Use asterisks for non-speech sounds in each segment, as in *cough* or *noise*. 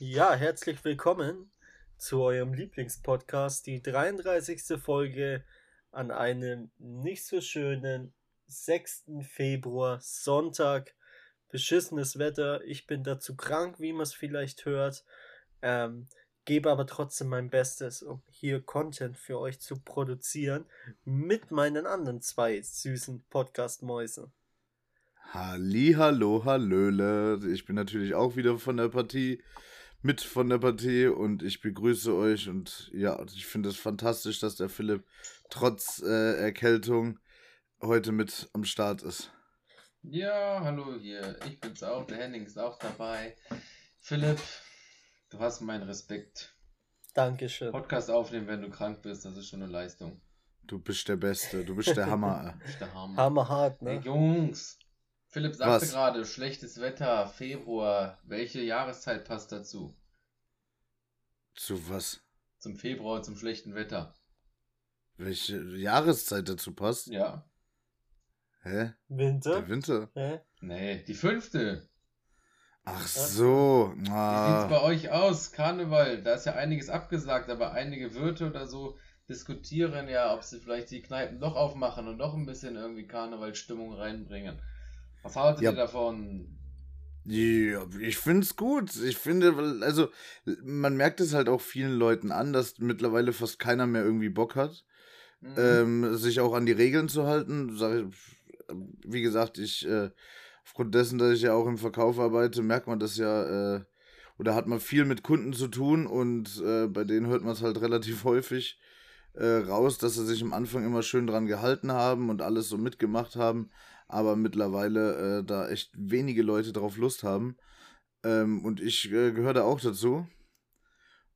Ja, herzlich willkommen zu eurem Lieblingspodcast, die 33. Folge an einem nicht so schönen 6. Februar, Sonntag. Beschissenes Wetter. Ich bin dazu krank, wie man es vielleicht hört. Ähm, gebe aber trotzdem mein Bestes, um hier Content für euch zu produzieren mit meinen anderen zwei süßen Podcast-Mäusen. Halli, hallo, hallöle. Ich bin natürlich auch wieder von der Partie, mit von der Partie und ich begrüße euch und ja, ich finde es fantastisch, dass der Philipp trotz äh, Erkältung heute mit am Start ist. Ja, hallo hier. Ich bin's auch. Der Henning ist auch dabei. Philipp, du hast meinen Respekt. Dankeschön. Podcast aufnehmen, wenn du krank bist, das ist schon eine Leistung. Du bist der Beste, du bist der Hammer. *laughs* Du bist der Hammer. Hammerhart, ne? Hey, Jungs, Philipp sagte Was? gerade, schlechtes Wetter, Februar. Welche Jahreszeit passt dazu? Zu was? Zum Februar, zum schlechten Wetter. Welche Jahreszeit dazu passt? Ja. Hä? Winter? Der Winter? Hä? Nee, die fünfte. Ach so. Wie sieht's Ah. bei euch aus? Karneval, da ist ja einiges abgesagt, aber einige Wirte oder so diskutieren ja, ob sie vielleicht die Kneipen doch aufmachen und doch ein bisschen irgendwie Karnevalstimmung reinbringen. Was haltet Ja. ihr davon? Ja, ich find's gut. Ich finde, also man merkt es halt auch vielen Leuten an, dass mittlerweile fast keiner mehr irgendwie Bock hat, Mhm. ähm, sich auch an die Regeln zu halten. Wie gesagt, ich äh, aufgrund dessen, dass ich ja auch im Verkauf arbeite, merkt man das ja, äh, oder hat man viel mit Kunden zu tun und äh, bei denen hört man es halt relativ *laughs* häufig äh, raus, dass sie sich am Anfang immer schön dran gehalten haben und alles so mitgemacht haben, aber mittlerweile äh, da echt wenige Leute drauf Lust haben. Ähm, und ich äh, gehöre da auch dazu.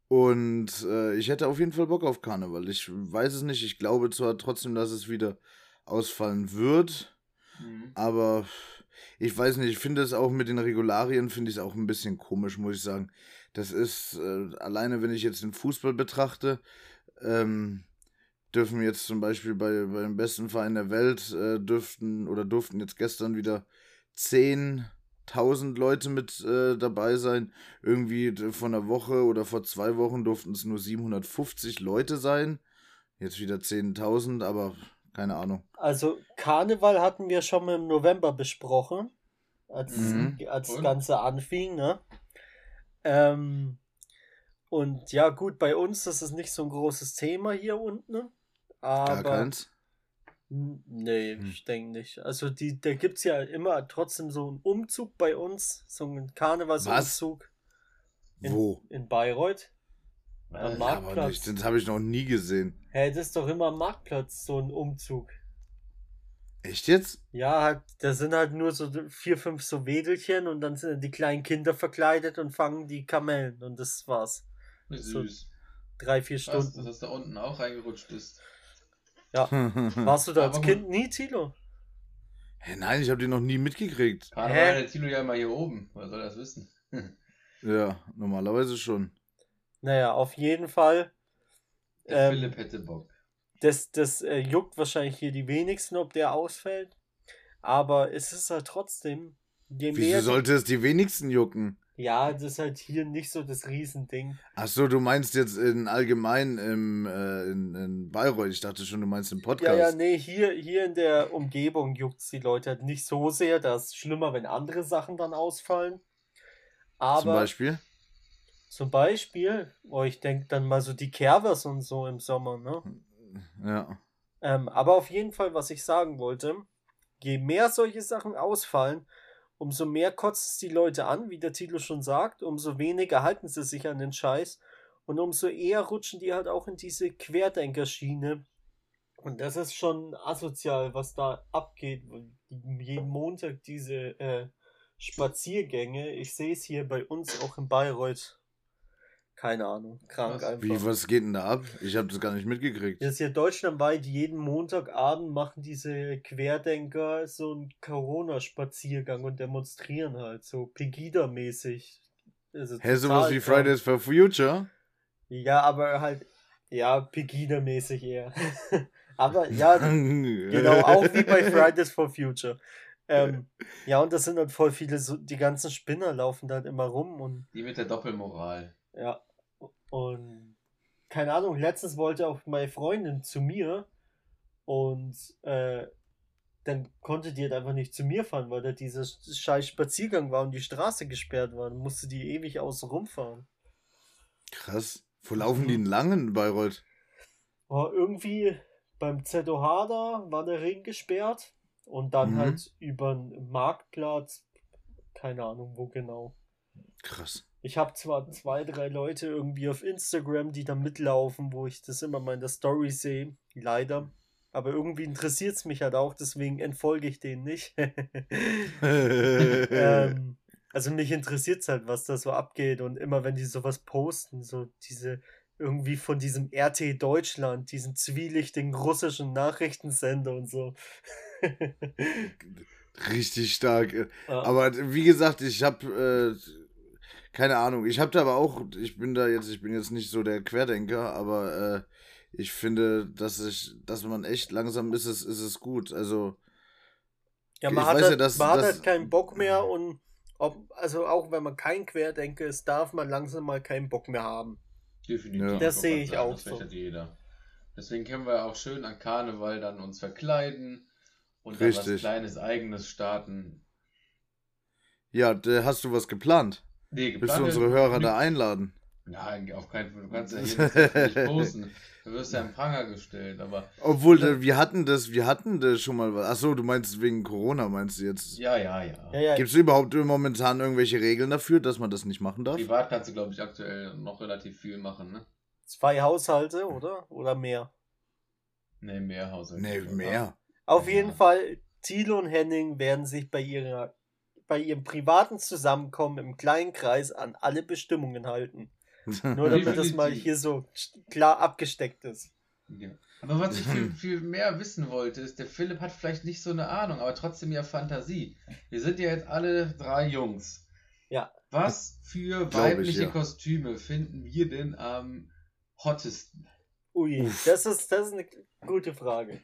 Und äh, ich hätte auf jeden Fall Bock auf Karneval. Ich weiß es nicht. Ich glaube zwar trotzdem, dass es wieder ausfallen wird, Mhm. aber ich weiß nicht. Ich finde es auch mit den Regularien, finde ich es auch ein bisschen komisch, muss ich sagen. Das ist, äh, alleine wenn ich jetzt den Fußball betrachte, ähm, dürfen jetzt zum Beispiel bei, beim besten Verein der Welt, äh, dürften oder durften jetzt gestern wieder 10.000 Leute mit äh, dabei sein. Irgendwie vor einer Woche oder vor zwei Wochen durften es nur 750 Leute sein. Jetzt wieder 10.000, aber keine Ahnung. Also Karneval hatten wir schon mal im November besprochen, als, Mhm. als das? Ganze anfing, ne? Ähm, und ja, gut, bei uns ist es nicht so ein großes Thema hier unten, Gar aber keins. N- nee, Hm. ich denke nicht. Also die, da gibt es ja immer trotzdem so einen Umzug bei uns, so einen Karnevalsumzug in, Wo? in Bayreuth. Äh, Am Aber Marktplatz. nicht, das habe ich noch nie gesehen. Hä, das ist doch immer am Marktplatz, so ein Umzug. Echt jetzt? Ja, halt, da sind halt nur so vier, fünf so Wedelchen und dann sind die kleinen Kinder verkleidet und fangen die Kamellen und das war's. So Süß. drei, vier Was, Stunden. dass da unten auch reingerutscht bist. Ja. *laughs* Warst du da als Kind nie, Tilo? Hä, nein, ich habe die noch nie mitgekriegt. Karneval Hä? der Tilo ja immer hier oben. Wer soll das wissen? *laughs* Ja, normalerweise schon. Naja, auf jeden Fall. Der Ähm, Philipp hätte Bock. Das, das äh, juckt wahrscheinlich hier die wenigsten, ob der ausfällt. Aber es ist halt trotzdem, je Wieso mehr. sollte es die wenigsten jucken? Ja, das ist halt hier nicht so das Riesending. Ach so, du meinst jetzt in allgemein im, äh, in, in Bayreuth. Ich dachte schon, du meinst im Ja, Podcast. ja, nee, hier, hier in der Umgebung juckt es die Leute halt nicht so sehr. Das ist schlimmer, wenn andere Sachen dann ausfallen. Aber Zum Beispiel? zum Beispiel, oh, ich denke dann mal so die Kervers und so im Sommer, ne? Ja. Ähm, aber auf jeden Fall, was ich sagen wollte, je mehr solche Sachen ausfallen, umso mehr kotzt es die Leute an, wie der Titel schon sagt, umso weniger halten sie sich an den Scheiß und umso eher rutschen die halt auch in diese Querdenkerschiene. Und das ist schon asozial, was da abgeht. Jeden Montag diese äh, Spaziergänge. Ich sehe es hier bei uns auch in Bayreuth. Keine Ahnung, krank Was? einfach. Wie, was geht denn da ab? Ich habe das gar nicht mitgekriegt. Das ist ja deutschlandweit, jeden Montagabend machen diese Querdenker so einen Corona-Spaziergang und demonstrieren halt so Pegida-mäßig. Also Hä, sowas wie. Fridays for Future? Ja, aber halt, ja, Pegida-mäßig eher. *laughs* aber ja, *laughs* genau, auch wie bei Fridays for Future. ähm, ja, und das sind dann voll viele, so, die ganzen Spinner laufen dann immer rum und Die mit der Doppelmoral. ja. Und keine Ahnung, letztens wollte auch meine Freundin zu mir und äh, dann konnte die halt einfach nicht zu mir fahren, weil da dieser scheiß Spaziergang war und die Straße gesperrt war. Dann musste die ewig außen rumfahren. Krass. Wo laufen die denn lang in Bayreuth? Oh, irgendwie beim ZOH da war der Ring gesperrt und dann Mhm. halt über den Marktplatz, keine Ahnung wo genau. Krass. Ich habe zwar zwei, drei Leute irgendwie auf Instagram, die da mitlaufen, wo ich das immer mal in der Story sehe, leider. Aber irgendwie interessiert es mich halt auch, deswegen entfolge ich denen nicht. *laughs* ähm, also mich interessiert es halt, was da so abgeht und immer wenn die sowas posten, so diese irgendwie von diesem RT Deutschland, diesen zwielichtigen russischen Nachrichtensender und so. *laughs* Richtig stark. Ja. Aber wie gesagt, ich habe äh, keine Ahnung. Ich habe da aber auch, ich bin da jetzt, ich bin jetzt nicht so der Querdenker, aber äh, ich finde, dass ich, dass man echt langsam ist es, ist es gut. Also Ja, man Ich hat, weiß ja, halt, dass- man hat dass- halt keinen Bock mehr und ob, also auch wenn man kein Querdenker ist, darf man langsam mal keinen Bock mehr haben. Definitiv. Ja. Das sehe ich auch Das so. jeder. Deswegen können wir auch schön an Karneval dann uns verkleiden und dann was Richtig. kleines eigenes starten. ja, da hast du was geplant. Nee, Willst du unsere Hörer da einladen? Nein, auf keinen Fall. Du kannst ja *laughs* hier das nicht posten. Du wirst ja im Pranger gestellt, aber Obwohl, äh, wir hatten das, wir hatten das schon mal was. Achso, du meinst wegen Corona, meinst du jetzt? ja, ja, ja. Ja, ja, Gibt es überhaupt momentan irgendwelche Regeln dafür, dass man das nicht machen darf? Privat kannst du, glaube ich, aktuell noch relativ viel machen, ne? zwei Haushalte, oder? Oder mehr. Nee, mehr Haushalte. Nee, mehr. Auf Ja. jeden Fall, Thilo und Henning werden sich bei ihrer bei ihrem privaten Zusammenkommen im kleinen Kreis an alle Bestimmungen halten. Nur *laughs* damit das mal hier so klar abgesteckt ist. Ja. Aber was ich viel, *laughs* viel mehr wissen wollte, ist, der Philipp hat vielleicht nicht so eine Ahnung, aber trotzdem ja Fantasie. Wir sind ja jetzt alle drei Jungs. Ja. Was für ich, weibliche ja. Kostüme finden wir denn am hottesten? Ui, das ist, das ist eine gute Frage.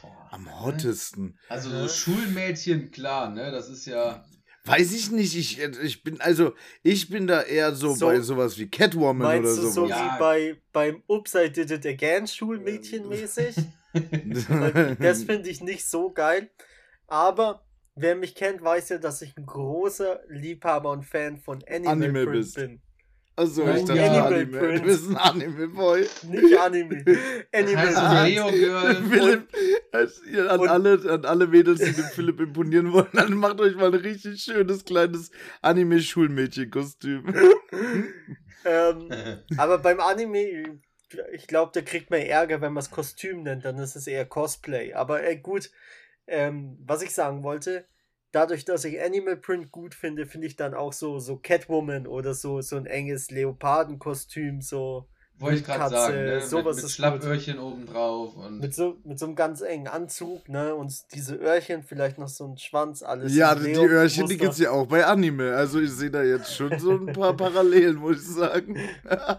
Boah. Am hottesten. Also so Schulmädchen, klar, ne? Das ist ja. Weiß ich nicht, ich, ich bin, also, ich bin da eher so, So. bei sowas wie Catwoman Meinst oder du so sowas. Ja. wie bei beim Oops, I Did It Again Schulmädchen mäßig? *laughs* Das finde ich nicht so geil. Aber wer mich kennt, weiß ja, dass ich ein großer Liebhaber und Fan von Animal, Anime Print bist. bin. Also, Oh, ich dachte, ja. Anime. Animal Print. Du bist ein Anime-Boy. Nicht Anime. *laughs* Animal heißt Print. Leo Girl. Philipp, als ihr an, und- alle, an alle Mädels, die dem Philipp imponieren wollen, dann macht euch mal ein richtig schönes kleines Anime-Schulmädchen-Kostüm. *laughs* ähm, aber beim Anime, ich glaube, da kriegt man Ärger, wenn man es Kostüm nennt, dann ist es eher Cosplay. Aber äh, gut, ähm, was ich sagen wollte, dadurch, dass ich Animal Print gut finde, finde ich dann auch so, so Catwoman oder so, so ein enges Leopardenkostüm, so Wollte ich gerade Katze, sagen, ne? sowas mit, mit ist Schlappöhrchen obendrauf und. mit so, mit so einem ganz engen Anzug, ne? Und diese Öhrchen, vielleicht noch so ein Schwanz, alles. Ja, die Öhrchen, die Muster. gibt's ja auch bei Anime. Also ich sehe da jetzt schon so ein paar *laughs* Parallelen, muss ich sagen. *laughs*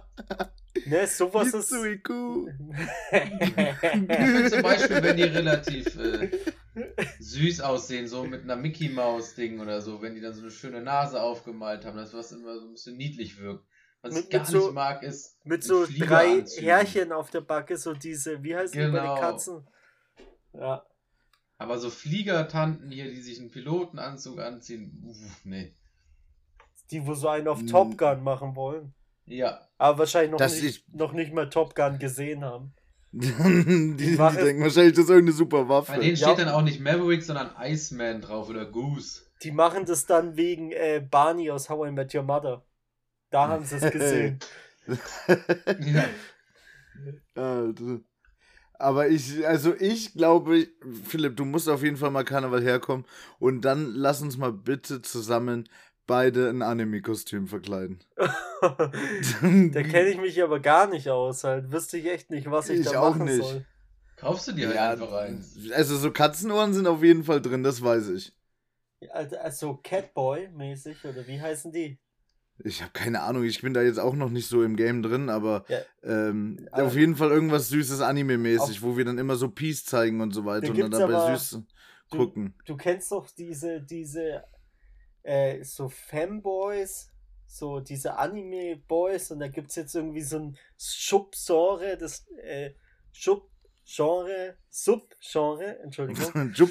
Ne, sowas ist. *laughs* Zum Beispiel, wenn die relativ äh, süß aussehen, so mit einer Mickey Maus Ding oder so, wenn die dann so eine schöne Nase aufgemalt haben, das was immer so ein bisschen niedlich wirkt. Was Mit- ich gar so- nicht mag, ist Mit so drei. Härchen auf der Backe, so diese, wie heißen die bei Genau. den Katzen? Ja. Aber so Fliegertanten hier, die sich einen Pilotenanzug anziehen, uff, nee. Die, wo so einen auf Mm. Top Gun machen wollen. Ja, Aber wahrscheinlich noch, Das nicht, noch nicht mal Top Gun gesehen haben. Die, die denken wahrscheinlich, das ist irgendeine super bei Waffe. denen Ja. steht dann auch nicht Maverick, sondern Iceman drauf oder Goose. Die machen das dann wegen äh, Barney aus How I Met Your Mother. Da haben sie es *laughs* gesehen. *laughs* Ja. Alter. Aber ich, also ich glaube, Philipp, du musst auf jeden Fall mal Karneval herkommen und dann lass uns mal bitte zusammen beide ein Anime-Kostüm verkleiden. *laughs* da kenne ich mich aber gar nicht aus. Halt wüsste ich echt nicht, was ich, Ich da auch machen nicht. soll. Kaufst du dir halt Ja, einfach eins. also so Katzenohren sind auf jeden Fall drin, das weiß ich. Also, also Catboy-mäßig, oder wie heißen die? Ich habe keine Ahnung, ich bin da jetzt auch noch nicht so im Game drin, aber Ja. ähm, Aber- auf jeden Fall irgendwas Süßes Anime-mäßig, wo wir dann immer so Peace zeigen und so weiter Da und dann dabei aber- süß du, gucken. Du kennst doch diese, diese, äh, so Fanboys, so diese Anime-Boys und da gibt es jetzt irgendwie so ein Subgenre, das, äh, Subgenre, Subgenre, Entschuldigung. *laughs* Jup,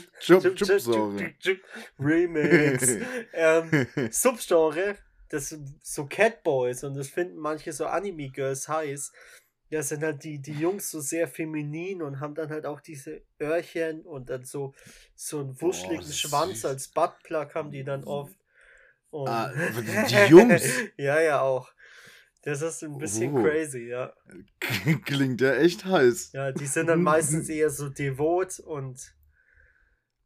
Remix. *laughs* ähm, Subgenre, das sind so Catboys und das finden manche so Anime-Girls heiß. Ja, sind halt die, die Jungs so sehr feminin und haben dann halt auch diese Öhrchen und dann so, so einen wuscheligen ist Schwanz süß. als Buttplug haben die dann oft. Und Ah, *laughs* die- Jungs? ja, ja, auch. Das ist ein bisschen Oh. crazy, ja. *laughs* Klingt ja echt heiß. Ja, die sind dann meistens eher so devot und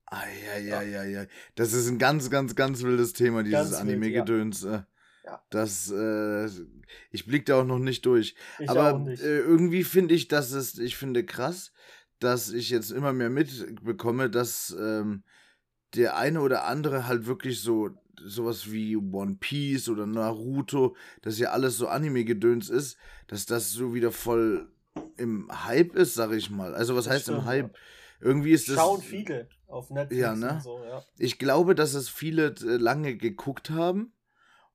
Eieieiei. Das ist ein ganz, ganz, ganz wildes Thema, dieses Anime-Gedöns. äh. Ja. Das, äh, ich blick da auch noch nicht durch. ich Aber nicht. Äh, irgendwie finde ich, dass es, ich finde krass, dass ich jetzt immer mehr mitbekomme, dass ähm, der eine oder andere halt wirklich so sowas wie One Piece oder Naruto, das ja alles so Anime-Gedöns ist, dass das so wieder voll im Hype ist, sag ich mal. Also was Das heißt im stimmt, Hype? Irgendwie ist das. Schauen viele auf Netflix Ja, ne? und so, ja. Ich glaube, dass es viele äh, lange geguckt haben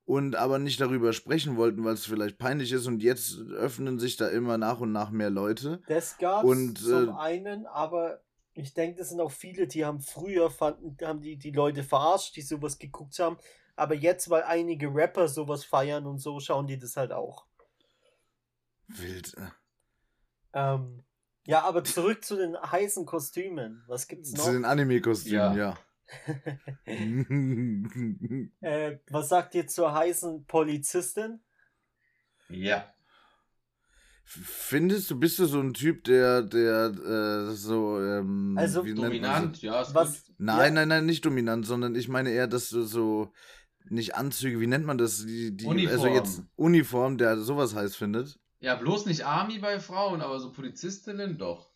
und aber nicht darüber sprechen wollten, weil es vielleicht peinlich ist und jetzt öffnen sich da immer nach und nach mehr Leute. Das gab Und, es zum äh, einen, aber ich denke, das sind auch viele, die haben früher fanden, haben die, die Leute verarscht, die sowas geguckt haben. Aber jetzt, weil einige Rapper sowas feiern und so, schauen die das halt auch. Wild. äh. Ähm, ja, aber zurück zu den heißen Kostümen. Was gibt's noch? Zu den Anime-Kostümen, Ja. ja. *laughs* äh, was sagt ihr zur heißen Polizistin? Ja. Findest du, bist du so ein Typ, der, der äh, so, ähm, Also wie nennt man Dominant, so? ja, ist Was? gut. Nein, ja, nein, nein, nicht dominant, sondern ich meine eher, dass du so, nicht Anzüge, wie nennt man das? Die, die, Also Uniform. jetzt Uniform, der sowas heiß findet. Ja, bloß nicht Army bei Frauen, aber so Polizistinnen doch.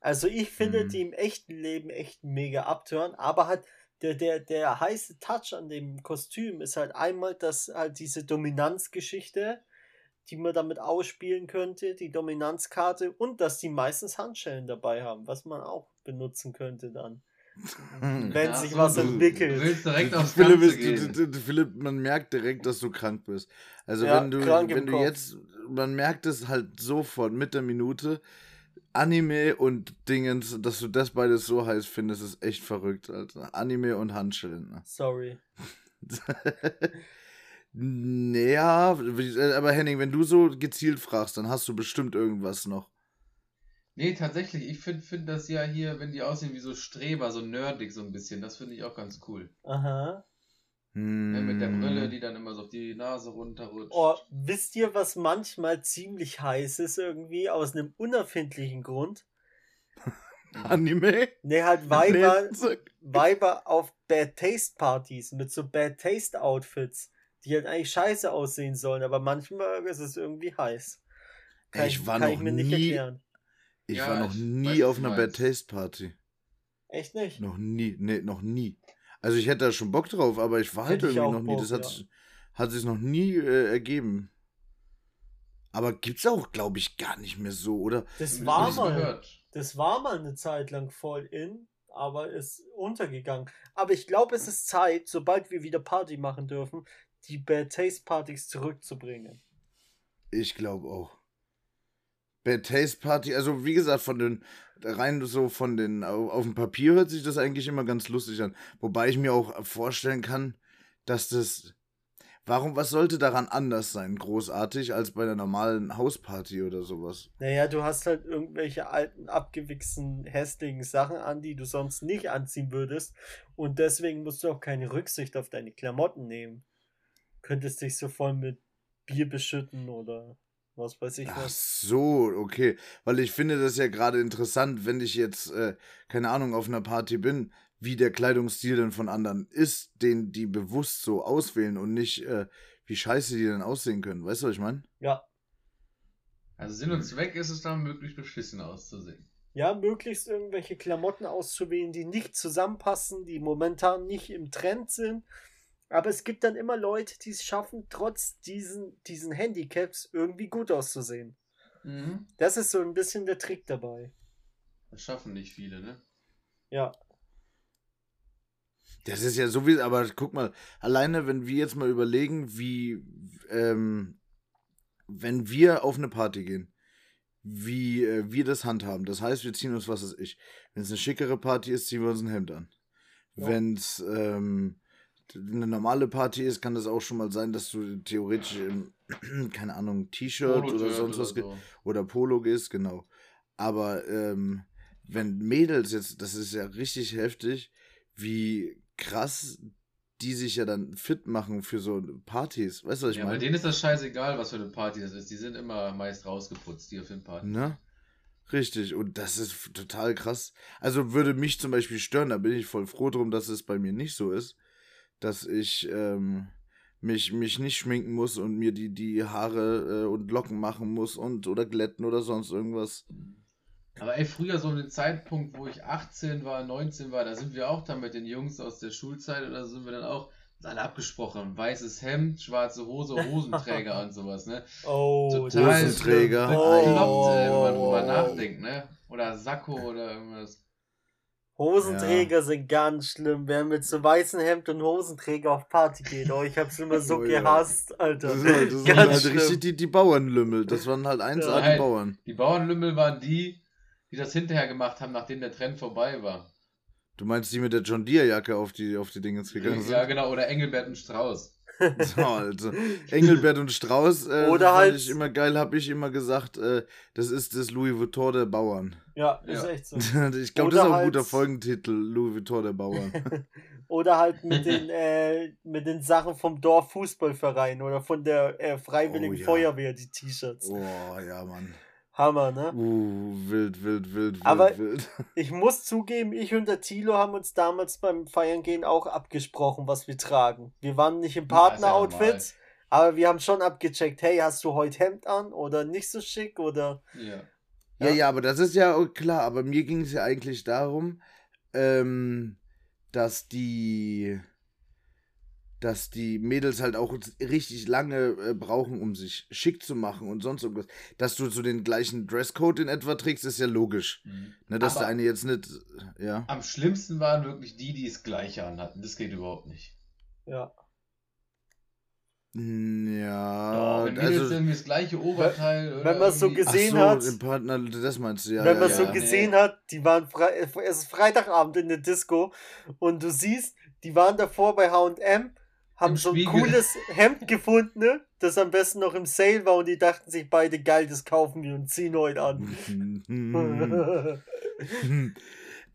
Also ich finde Mhm. die im echten Leben echt mega abtören, aber halt der, der, der heiße Touch an dem Kostüm ist halt einmal, dass halt diese Dominanzgeschichte, die man damit ausspielen könnte, die Dominanzkarte und dass die meistens Handschellen dabei haben, was man auch benutzen könnte dann. *laughs* Wenn Ach sich was du- entwickelt. Du willst direkt aufs Philipp, ist, du, gehen. du, du, Philipp, man merkt direkt, dass du krank bist. Also Ja, wenn du, wenn du Kopf. jetzt, man merkt es halt sofort mit der Minute, Anime und Dingens, dass du das beides so heiß findest, ist echt verrückt, Alter. Anime und Handschellen. ne? Sorry. *laughs* naja, äh, aber Henning, wenn du so gezielt fragst, dann hast du bestimmt irgendwas noch. Nee, tatsächlich, ich finde find das ja hier, wenn die aussehen wie so Streber, so nerdig so ein bisschen, das finde ich auch ganz cool. Aha. Ne, mit der Brille, Hm. die dann immer so auf die Nase runterrutscht. Oh, wisst ihr, was manchmal ziemlich heiß ist irgendwie aus einem unerfindlichen Grund? *laughs* Anime? Ne, halt Weiber, Nee, Weiber auf Bad Taste Partys mit so Bad Taste Outfits, die halt eigentlich scheiße aussehen sollen, aber manchmal ist es irgendwie heiß. Kann, ich war kann noch ich mir nicht nie- erklären. Ich Ja, war noch ich nie auf einer Bad. Taste Party. Echt nicht? Noch nie, nee, noch nie. Also ich hätte da schon Bock drauf, aber ich war halt irgendwie noch nie. Bock, Das hat, ja. sich- hat sich noch nie äh, ergeben. Aber gibt's auch, glaube ich, gar nicht mehr so, oder? Das war nicht mal, gehört. das war mal eine Zeit lang voll in, aber ist untergegangen. Aber ich glaube, es ist Zeit, sobald wir wieder Party machen dürfen, die Bad Taste Partys zurückzubringen. Ich glaube auch. Bad Taste Party, also wie gesagt, von den, rein so von den, auf, auf dem Papier hört sich das eigentlich immer ganz lustig an. Wobei ich mir auch vorstellen kann, dass das, warum, was sollte daran anders sein, großartig, als bei einer normalen Hausparty oder sowas? Naja, du hast halt irgendwelche alten, abgewichsten, hässlichen Sachen an, die du sonst nicht anziehen würdest. Und deswegen musst du auch keine Rücksicht auf deine Klamotten nehmen. Könntest dich so voll mit Bier beschütten oder was weiß ich Ach was. so, okay. Weil ich finde das ja gerade interessant, wenn ich jetzt, äh, keine Ahnung, auf einer Party bin, wie der Kleidungsstil dann von anderen ist, den die bewusst so auswählen und nicht, äh, wie scheiße die dann aussehen können. Weißt du, was ich meine? Ja. Also Sinn und Zweck ist es dann, möglichst beschissen auszusehen. Ja, möglichst irgendwelche Klamotten auszuwählen, die nicht zusammenpassen, die momentan nicht im Trend sind. Aber es gibt dann immer Leute, die es schaffen, trotz diesen, diesen Handicaps irgendwie gut auszusehen. Mhm. Das ist so ein bisschen der Trick dabei. Das schaffen nicht viele, ne? Ja. Das ist ja so wie, aber guck mal, alleine wenn wir jetzt mal überlegen, wie, ähm, wenn wir auf eine Party gehen, wie äh, wir das handhaben. Das heißt, wir ziehen uns, was weiß ich, wenn es eine schickere Party ist, ziehen wir uns ein Hemd an. Ja. Wenn es ähm, eine normale Party ist, kann das auch schon mal sein, dass du theoretisch im, *clears throat* keine Ahnung, T-Shirt oder sonst was oder so. oder Polo gehst, genau. Aber ähm, wenn Mädels jetzt, das ist ja richtig heftig, wie krass die sich ja dann fit machen für so Partys. Weißt du, was ich Ja, bei meine? denen ist das scheißegal, was für eine Party das ist. Die sind immer meist rausgeputzt, die auf den Partys. Ne? Richtig, und das ist total krass. Also würde mich zum Beispiel stören, da bin ich voll froh drum, dass es bei mir nicht so ist, dass ich ähm, mich, mich nicht schminken muss und mir die, die Haare äh, und Locken machen muss und oder glätten oder sonst irgendwas. Aber ey, früher so um den Zeitpunkt, wo ich 18 war, 19 war, da sind wir auch dann mit den Jungs aus der Schulzeit oder sind wir dann auch alle abgesprochen. Weißes Hemd, schwarze Hose, Hosenträger und sowas, ne? Oh, Total Hosenträger. Bekloppt, ey, wenn man Oh. drüber nachdenkt, ne? Oder Sakko oder irgendwas. Hosenträger sind ganz schlimm. Wer mit so weißem Hemd und Hosenträger auf Party geht, oh, ich hab's immer so *laughs* Oh ja. gehasst, Alter. Das, halt, das sind Ganz halt schlimm. richtig die, die Bauernlümmel. Das waren halt 1A Ja. die Bauern. Die Bauernlümmel waren die, die das hinterher gemacht haben, nachdem der Trend vorbei war. Du meinst die mit der John Deere Jacke auf die, auf die Dingens gegangen sind? Ja, genau, oder Engelbert und Strauß. *laughs* So, also *laughs* Engelbert und Strauß, äh, Oder halt- ich immer geil, habe ich immer gesagt, äh, das ist das Louis Vuitton der Bauern. Ja, ist Ja. echt so. *laughs* ich glaube, das ist auch ein halt- guter Folgentitel, Louis Vuitton der Bauern. Oder halt mit den, äh, mit den Sachen vom Dorffußballverein oder von der äh, Freiwilligen Oh, ja. Feuerwehr, die T-Shirts. oh, ja, Mann. Hammer, ne? Uh, wild, wild, wild, wild, Aber- wild. *laughs* Ich muss zugeben, ich und der Tilo haben uns damals beim Feiern gehen auch abgesprochen, was wir tragen. Wir waren nicht im ist ja Partner-Outfits, aber wir haben schon abgecheckt, hey, hast du heute Hemd an oder nicht so schick oder. Ja. Ja, Ja. ja, aber das ist ja klar. Aber mir ging es ja eigentlich darum, ähm, dass die, dass die Mädels halt auch richtig lange äh, brauchen, um sich schick zu machen und sonst irgendwas. Dass du so den gleichen Dresscode in etwa trägst, ist ja logisch. Mhm. Ne, dass Aber- der eine jetzt nicht, ja. Am schlimmsten waren wirklich die, die es gleiche anhatten. Das geht überhaupt nicht. Ja. Ja, Doch, also, irgendwie das gleiche Oberteil oder wenn man's so irgendwie- ach gesehen so, hat- im Partner, das meinst du, ja. Wenn ja, man ja. so gesehen Nee. hat, die waren Fre es ist Freitagabend in der Disco und du siehst, die waren davor bei HM, haben so ein Spiegel. cooles Hemd gefunden, ne, das am besten noch im Sale war und die dachten sich beide, geil, das kaufen wir und ziehen heute an. *laughs*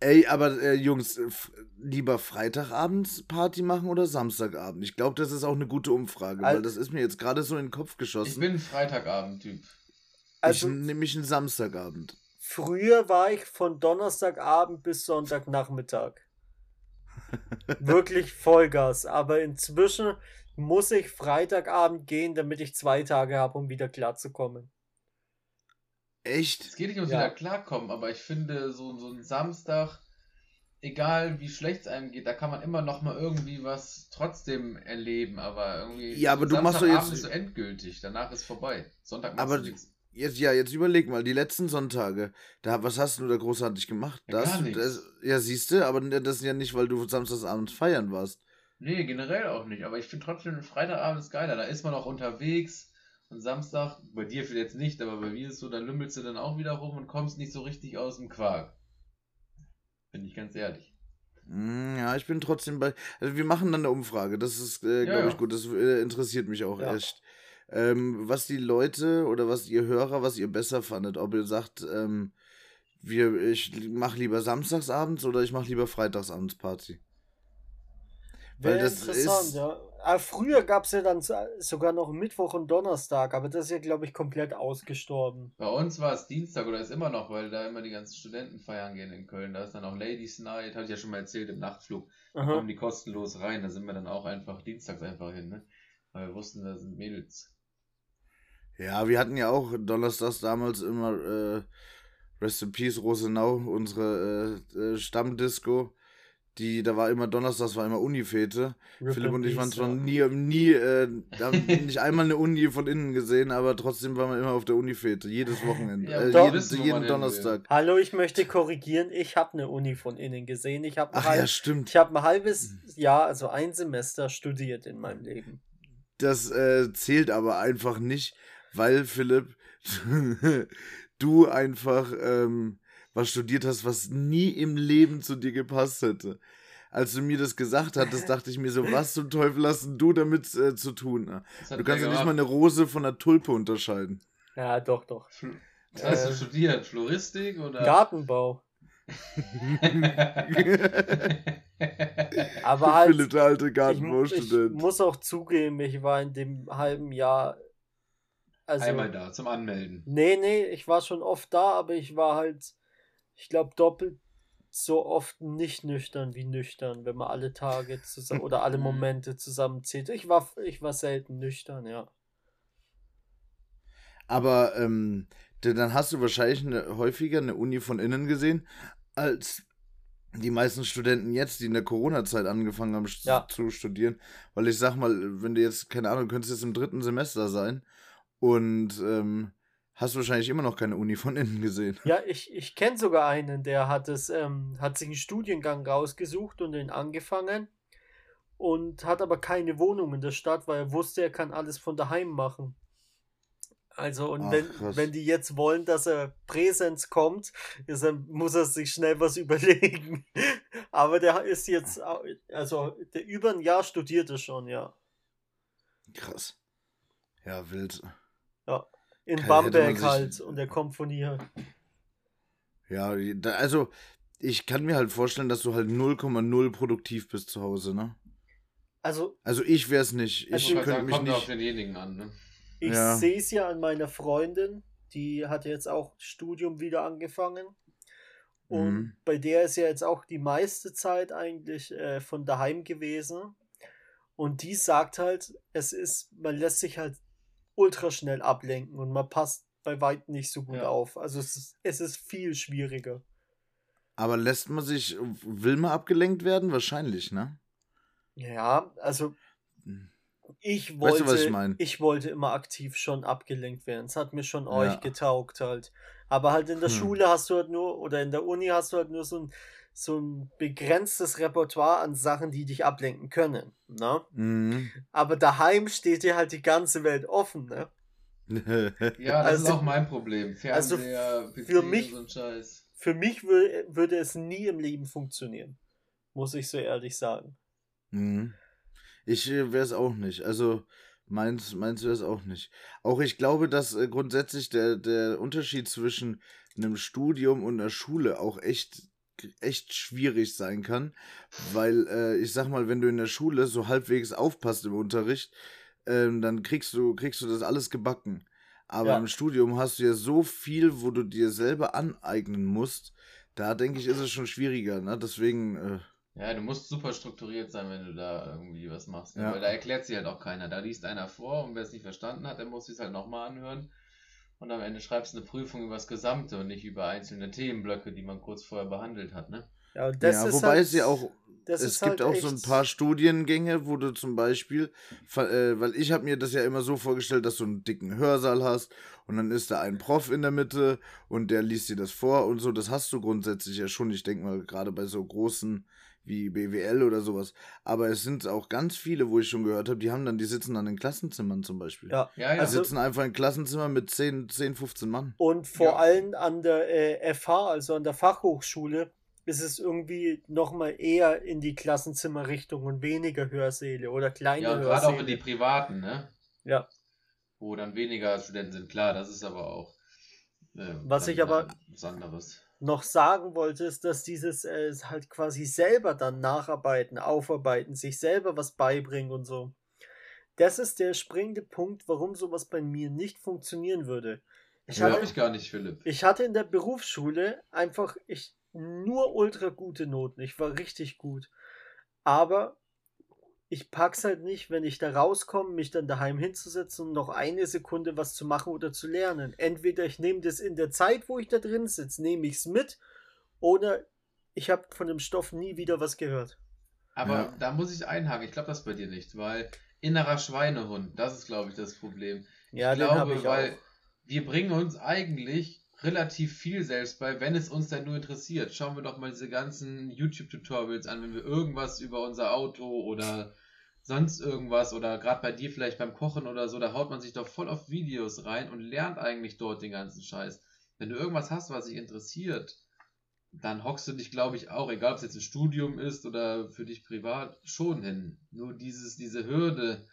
Ey, aber äh, Jungs, lieber Freitagabends Party machen oder Samstagabend? Ich glaube, das ist auch eine gute Umfrage, weil Al- das ist mir jetzt gerade so in den Kopf Ich geschossen. bin ein Freitagabend-Typ. also ich nehme mich einen Samstagabend. früher war ich von Donnerstagabend bis Sonntagnachmittag. Wirklich Vollgas, aber inzwischen muss ich Freitagabend gehen, damit ich zwei Tage habe, um wieder klarzukommen. Es Echt? geht nicht ums Ja. wieder klarkommen, aber ich finde, so, so ein Samstag, egal wie schlecht es einem geht, da kann man immer noch mal irgendwie was trotzdem erleben, aber irgendwie. Ja, aber du machst doch jetzt- ist so endgültig, danach ist vorbei. Sonntag machst Aber du nichts. Jetzt, ja, jetzt überleg mal, die letzten Sonntage, da, was hast du da großartig gemacht? Ja, Da gar hast du, nichts. das, ja, siehst du, aber das ist ja nicht, weil du samstagsabends feiern warst. Nee, generell auch nicht, aber ich finde trotzdem, Freitagabend ist geiler, da ist man auch unterwegs. Und Samstag, bei dir vielleicht jetzt nicht, aber bei mir ist so, da lümmelst du dann auch wieder rum und kommst nicht so richtig aus dem Quark. Bin ich ganz ehrlich. Mm, Ja, ich bin trotzdem bei. Also wir machen dann eine Umfrage. Das ist, äh, Ja, glaube ja. ich, gut. Das äh, interessiert mich auch Ja. echt. Ähm, was die Leute oder was ihr Hörer, was ihr besser fandet. Ob ihr sagt, ähm, wir, ich mache lieber samstagsabends oder ich mache lieber freitagsabends Party. Wäre das interessant, ist- ja. Aber früher gab es ja dann so- sogar noch Mittwoch und Donnerstag, aber das ist ja, glaube ich, komplett ausgestorben. Bei uns war es Dienstag oder ist immer noch, weil da immer die ganzen Studenten feiern gehen in Köln. Da ist dann auch Ladies Night, hatte ich ja schon mal erzählt, im Nachtflug. Da Aha. kommen die kostenlos rein. Da sind wir dann auch einfach dienstags einfach hin, ne? Weil wir wussten, da sind Mädels. Ja, wir hatten ja auch donnerstags damals immer äh, Rest in Peace Rosenau, unsere äh, äh, Stammdisco. die, da war immer Donnerstags war immer Unifete. Philipp und ich waren zwar nie, nie, äh, haben nicht einmal eine Uni von innen gesehen, aber trotzdem waren wir immer auf der Unifete, jedes Wochenende, *laughs* Ja, äh, doch. jeden, hin will. Donnerstag. Hallo, ich möchte korrigieren. Ich habe eine Uni von innen gesehen. Ich habe ein, ja, halb, stimmt. ich hab ein halbes Jahr, also ein Semester studiert in meinem Leben. Das äh, zählt aber einfach nicht, weil Philipp, *laughs* du einfach ähm, was studiert hast, was nie im Leben zu dir gepasst hätte. Als du mir das gesagt hattest, *laughs* dachte ich mir so, was zum Teufel hast du damit äh, zu tun? ne? Du kannst ja nicht mal eine Rose von einer Tulpe unterscheiden. Ja, doch, doch. Was hast du Äh, studiert? Floristik oder? Gartenbau. *laughs* Aber halt, Philipp, der alte ich, mu- ich Gartenbaustudent. muss auch zugeben, ich war in dem halben Jahr. Also, Einmal da zum Anmelden. Nee, nee, ich war schon oft da, aber ich war halt, ich glaube, doppelt so oft nicht nüchtern wie nüchtern, wenn man alle Tage zusammen oder alle *laughs* Mhm. Momente zusammenzählt. Ich war, ich war selten nüchtern, ja. Aber ähm, dann hast du wahrscheinlich eine, häufiger eine Uni von innen gesehen, als die meisten Studenten jetzt, die in der Corona-Zeit angefangen haben Ja. zu studieren. Weil ich sag mal, wenn du jetzt, keine Ahnung, du könntest jetzt im dritten Semester sein und ähm, hast wahrscheinlich immer noch keine Uni von innen gesehen. Ja, ich, ich kenne sogar einen, der hat es, ähm, hat sich einen Studiengang rausgesucht und den angefangen und hat aber keine Wohnung in der Stadt, weil er wusste, er kann alles von daheim machen. Also, und Ach, wenn, krass. wenn die jetzt wollen, dass er Präsenz kommt, ist er, muss er sich schnell was *laughs* überlegen. Aber der ist jetzt, also der über ein Jahr studiert er schon, ja. Krass. Ja, wild. In Kann- Bamberg sich- halt und er kommt von hier. Ja, da, also ich kann mir halt vorstellen, dass du halt 0,0 produktiv bist zu Hause, ne? Also Also ich wär's nicht. Ich Also könnte sagen, mich kommt auf nicht. denjenigen an. Ne? Ich Ja. sehe es ja an meiner Freundin, die hat jetzt auch Studium wieder angefangen. Und Mhm. bei der ist ja jetzt auch die meiste Zeit eigentlich äh, von daheim gewesen. Und die sagt halt, es ist, man lässt sich halt ultra schnell ablenken und man passt bei weitem nicht so gut Ja. auf. Also es ist, es ist viel schwieriger. Aber lässt man sich, will man abgelenkt werden? Wahrscheinlich, ne? Ja, also ich Weißt wollte, du, was ich mein? ich wollte immer aktiv schon abgelenkt werden. Es hat mir schon Ja. euch getaugt halt. Aber halt in der Hm. Schule hast du halt nur, oder in der Uni hast du halt nur so ein, so ein begrenztes Repertoire an Sachen, die dich ablenken können. Ne? Mhm. Aber daheim steht dir halt die ganze Welt offen, ne? *laughs* Ja, das ist Also- auch mein Problem. also Fernseher, PC für mich- und so ein Scheiß. Für mich wür würde es nie im Leben funktionieren. Muss ich so ehrlich sagen. Mhm. Ich äh, wäre es auch nicht. Also meins, meins wäre es auch nicht. Auch ich glaube, dass äh, grundsätzlich der, der Unterschied zwischen einem Studium und einer Schule auch echt, echt schwierig sein kann. Weil äh, ich sag mal, wenn du in der Schule so halbwegs aufpasst im Unterricht, ähm, dann kriegst du, kriegst du das alles gebacken. Aber Ja. im Studium hast du ja so viel, wo du dir selber aneignen musst. Da denke ich, ist es schon schwieriger. Ne? Deswegen. Äh, Ja, du musst super strukturiert sein, wenn du da irgendwie was machst. Ne? Ja. Weil da erklärt sich halt auch keiner. Da liest einer vor und wer es nicht verstanden hat, der muss es halt nochmal anhören. Und am Ende schreibst du eine Prüfung über das Gesamte und nicht über einzelne Themenblöcke, die man kurz vorher behandelt hat, ne? Ja, und das ja, ist wobei halt, es ja auch das es gibt halt auch so ein paar Studiengänge, wo du zum Beispiel, äh, weil ich habe mir das ja immer so vorgestellt, dass du einen dicken Hörsaal hast und dann ist da ein Prof in der Mitte und der liest dir das vor und so. Das hast du grundsätzlich ja schon. Ich denke mal, gerade bei so großen wie BWL oder sowas. Aber es sind auch ganz viele, wo ich schon gehört habe, die haben dann, die sitzen dann in Klassenzimmern zum Beispiel. Ja, Ja, ja. Die Also- sitzen einfach in Klassenzimmer mit 10, 10 15 Mann. Und vor Ja. allem an der äh, FH, also an der Fachhochschule, ist es irgendwie nochmal eher in die Klassenzimmerrichtung und weniger Hörsäle oder kleine ja, und gerade auch in die Hörsäle. privaten, ne? Ja, Wo dann weniger Studenten sind. Klar, das ist aber auch äh, Was ich aber- was anderes. Noch sagen wollte, ist, dass dieses äh, halt quasi selber dann nacharbeiten, aufarbeiten, sich selber was beibringen und so. Das ist der springende Punkt, warum sowas bei mir nicht funktionieren würde. Ich Glaube ich gar nicht, Philipp. Ich hatte in der Berufsschule einfach ich, nur ultra gute Noten. Ich war richtig gut. Aber ich pack's halt nicht, wenn ich da rauskomme, mich dann daheim hinzusetzen und noch eine Sekunde was zu machen oder zu lernen. Entweder ich nehme das in der Zeit, wo ich da drin sitze, nehme ich's mit, oder ich habe von dem Stoff nie wieder was gehört. Aber Ja. da muss ich einhaken. Ich glaube das bei dir nicht, weil innerer Schweinehund, das ist, glaube ich, das Problem. Ja, ich glaube, ich weil auch. wir bringen uns eigentlich relativ viel selbst bei, wenn es uns dann nur interessiert. Schauen wir doch mal diese ganzen YouTube-Tutorials an, wenn wir irgendwas über unser Auto oder sonst irgendwas oder gerade bei dir vielleicht beim Kochen oder so, da haut man sich doch voll auf Videos rein und lernt eigentlich dort den ganzen Scheiß. Wenn du irgendwas hast, was dich interessiert, dann hockst du dich, glaube ich, auch, egal ob es jetzt ein Studium ist oder für dich privat, schon hin. Nur dieses, diese Hürde,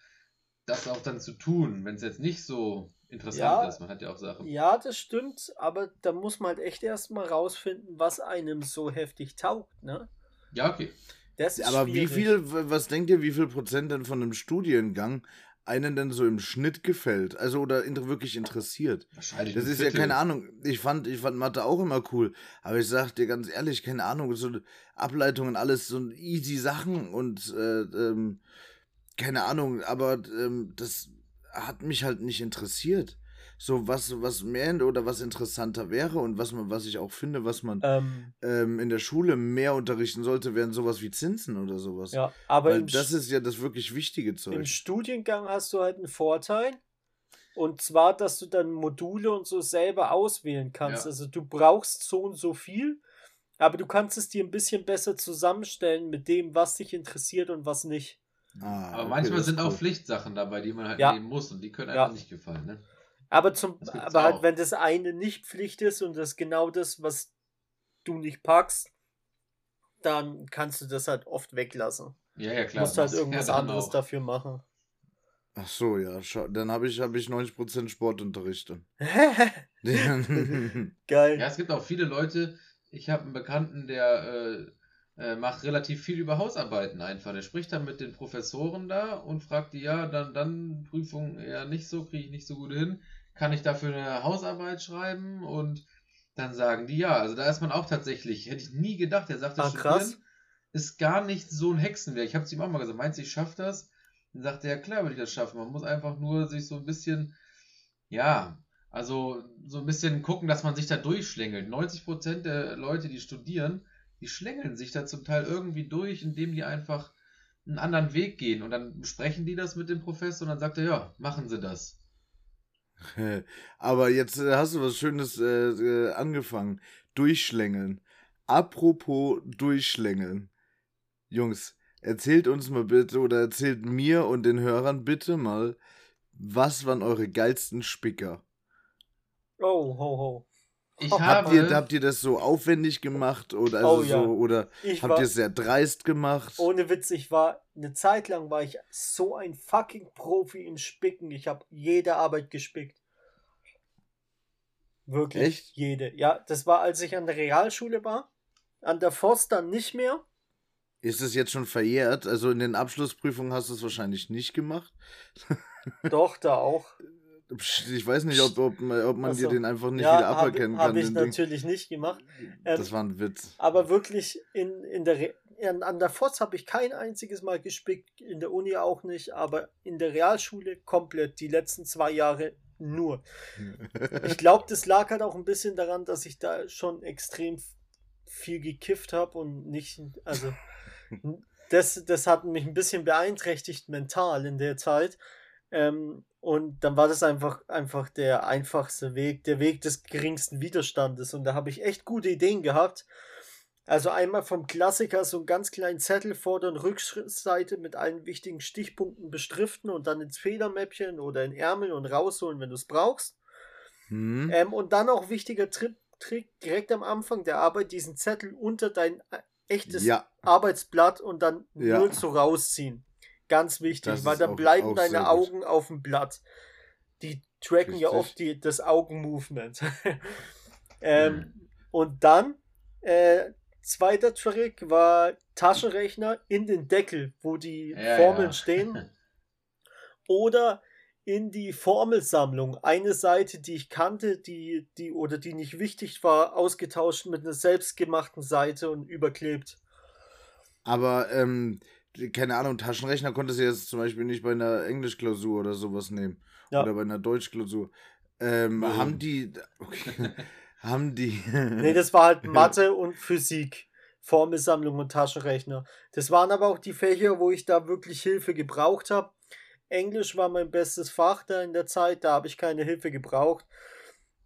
das auch dann zu tun, wenn es jetzt nicht so interessant Ja. ist. Man hat ja auch Sachen. Ja, das stimmt, aber da muss man halt echt erstmal rausfinden, was einem so heftig taugt, ne? Ja, okay. Das ist Aber wie schwierig. viel, w- was denkt ihr, wie viel Prozent denn von einem Studiengang einen denn so im Schnitt gefällt? Also oder inter wirklich interessiert? Wahrscheinlich. Das ist ja Viertel. keine Ahnung. Ich fand, ich fand Mathe auch immer cool. Aber ich sag dir ganz ehrlich, keine Ahnung, so Ableitungen, alles so easy Sachen und äh, ähm, keine Ahnung, aber ähm, das hat mich halt nicht interessiert. So was, was mehr oder was interessanter wäre und was man, was ich auch finde, was man Ähm, ähm, in der Schule mehr unterrichten sollte, wären sowas wie Zinsen oder sowas. ja, aber Weil im, das ist ja das wirklich wichtige im Zeug. Studiengang hast du halt einen Vorteil. Und zwar, dass du dann Module und so selber auswählen kannst. Ja. Also du brauchst so und so viel, aber du kannst es dir ein bisschen besser zusammenstellen mit dem, was dich interessiert und was nicht. Ah, Aber okay, manchmal sind ist auch cool. Pflichtsachen dabei, die man halt Ja. nehmen muss und die können Ja. einfach nicht gefallen. Ne? Aber, zum, aber halt, wenn das eine nicht Pflicht ist und das genau das, was du nicht packst, dann kannst du das halt oft weglassen. Ja, ja, Du klar. musst halt du irgendwas anderes auch. dafür machen. Ach so, ja. Schau, dann habe ich, hab ich 90% Sportunterricht. dann. *laughs* *laughs* Geil. Ja, es gibt auch viele Leute. Ich habe einen Bekannten, der äh, macht relativ viel über Hausarbeiten einfach. Der spricht dann mit den Professoren da und fragt die, ja, dann, dann Prüfung eher nicht so, kriege ich nicht so gut hin. Kann ich dafür eine Hausarbeit schreiben? Und dann sagen die ja. Also da ist man auch tatsächlich, hätte ich nie gedacht. Er sagte, Ah, krass. Studieren ist gar nicht so ein Hexenwerk. Ich habe es ihm auch mal gesagt, meinst du, ich schaffe das? Dann sagte er, ja klar würde ich das schaffen. Man muss einfach nur sich so ein bisschen, ja, also so ein bisschen gucken, dass man sich da durchschlängelt. 90% der Leute, die studieren, die schlängeln sich da zum Teil irgendwie durch, indem die einfach einen anderen Weg gehen. Und dann besprechen die das mit dem Professor und dann sagt er, ja, machen Sie das. *laughs* Aber jetzt äh, hast du was Schönes äh, äh, angefangen. Durchschlängeln. Apropos Durchschlängeln. Jungs, erzählt uns mal bitte oder erzählt mir und den Hörern bitte mal, was waren eure geilsten Spicker? Oh, ho, ho. Ich Habt habe, Habt ihr, habt ihr das so aufwendig gemacht oder also Oh, ja. so oder Ich habt ihr es sehr dreist gemacht? ohne Witz, ich war, eine Zeit lang war ich so ein fucking Profi im Spicken. Ich habe jede Arbeit gespickt. Wirklich Echt? jede. Ja, das war, als ich an der Realschule war. An der Forster nicht mehr. Ist es jetzt schon verjährt? Also in den Abschlussprüfungen hast du es wahrscheinlich nicht gemacht. Doch, da auch. *laughs* Ich weiß nicht, ob, ob, man- ob man Ach dir den einfach nicht ja, wieder habe aberkennen hab kann. ich den Ding. natürlich nicht gemacht. Ähm, Das war ein Witz. Aber wirklich in, in der Re an, an der FOS habe ich kein einziges Mal gespickt, in der Uni auch nicht, aber in der Realschule komplett die letzten zwei Jahre nur. *laughs* Ich glaube, das lag halt auch ein bisschen daran, dass ich da schon extrem viel gekifft habe und nicht, also *laughs* das, das hat mich ein bisschen beeinträchtigt mental in der Zeit. Ähm, und dann war das einfach, einfach der einfachste Weg, der Weg des geringsten Widerstandes. Und da habe ich echt gute Ideen gehabt. Also einmal vom Klassiker so einen ganz kleinen Zettel Vorder- und Rückseite mit allen wichtigen Stichpunkten bestriften und dann ins Federmäppchen oder in Ärmel und rausholen, wenn du es brauchst. Hm? Ähm, und dann auch wichtiger Tri Trick, direkt am Anfang der Arbeit diesen Zettel unter dein äh, echtes Ja, Arbeitsblatt und dann Ja. null zu rausziehen. Ganz wichtig, Das weil dann auch- bleiben auch deine gut. Augen auf dem Blatt. Die tracken ja Richtig. oft die, das Augenmovement. *laughs* ähm, Mhm. Und dann, äh, zweiter Trick war Taschenrechner in den Deckel, wo die Ja, Formeln ja. stehen. *laughs* Oder in die Formelsammlung eine Seite, die ich kannte, die, die oder die nicht wichtig war, ausgetauscht mit einer selbstgemachten Seite und überklebt. aber ähm, keine Ahnung, Taschenrechner konntest du jetzt zum Beispiel nicht bei einer Englischklausur oder sowas nehmen. Ja. Oder bei einer Deutschklausur. Ähm, Warum? haben die. Okay, *laughs* haben die. Nee, das war halt Mathe und Physik. Formelsammlung und Taschenrechner. Das waren aber auch die Fächer, wo ich da wirklich Hilfe gebraucht habe. Englisch war mein bestes Fach da in der Zeit, da habe ich keine Hilfe gebraucht.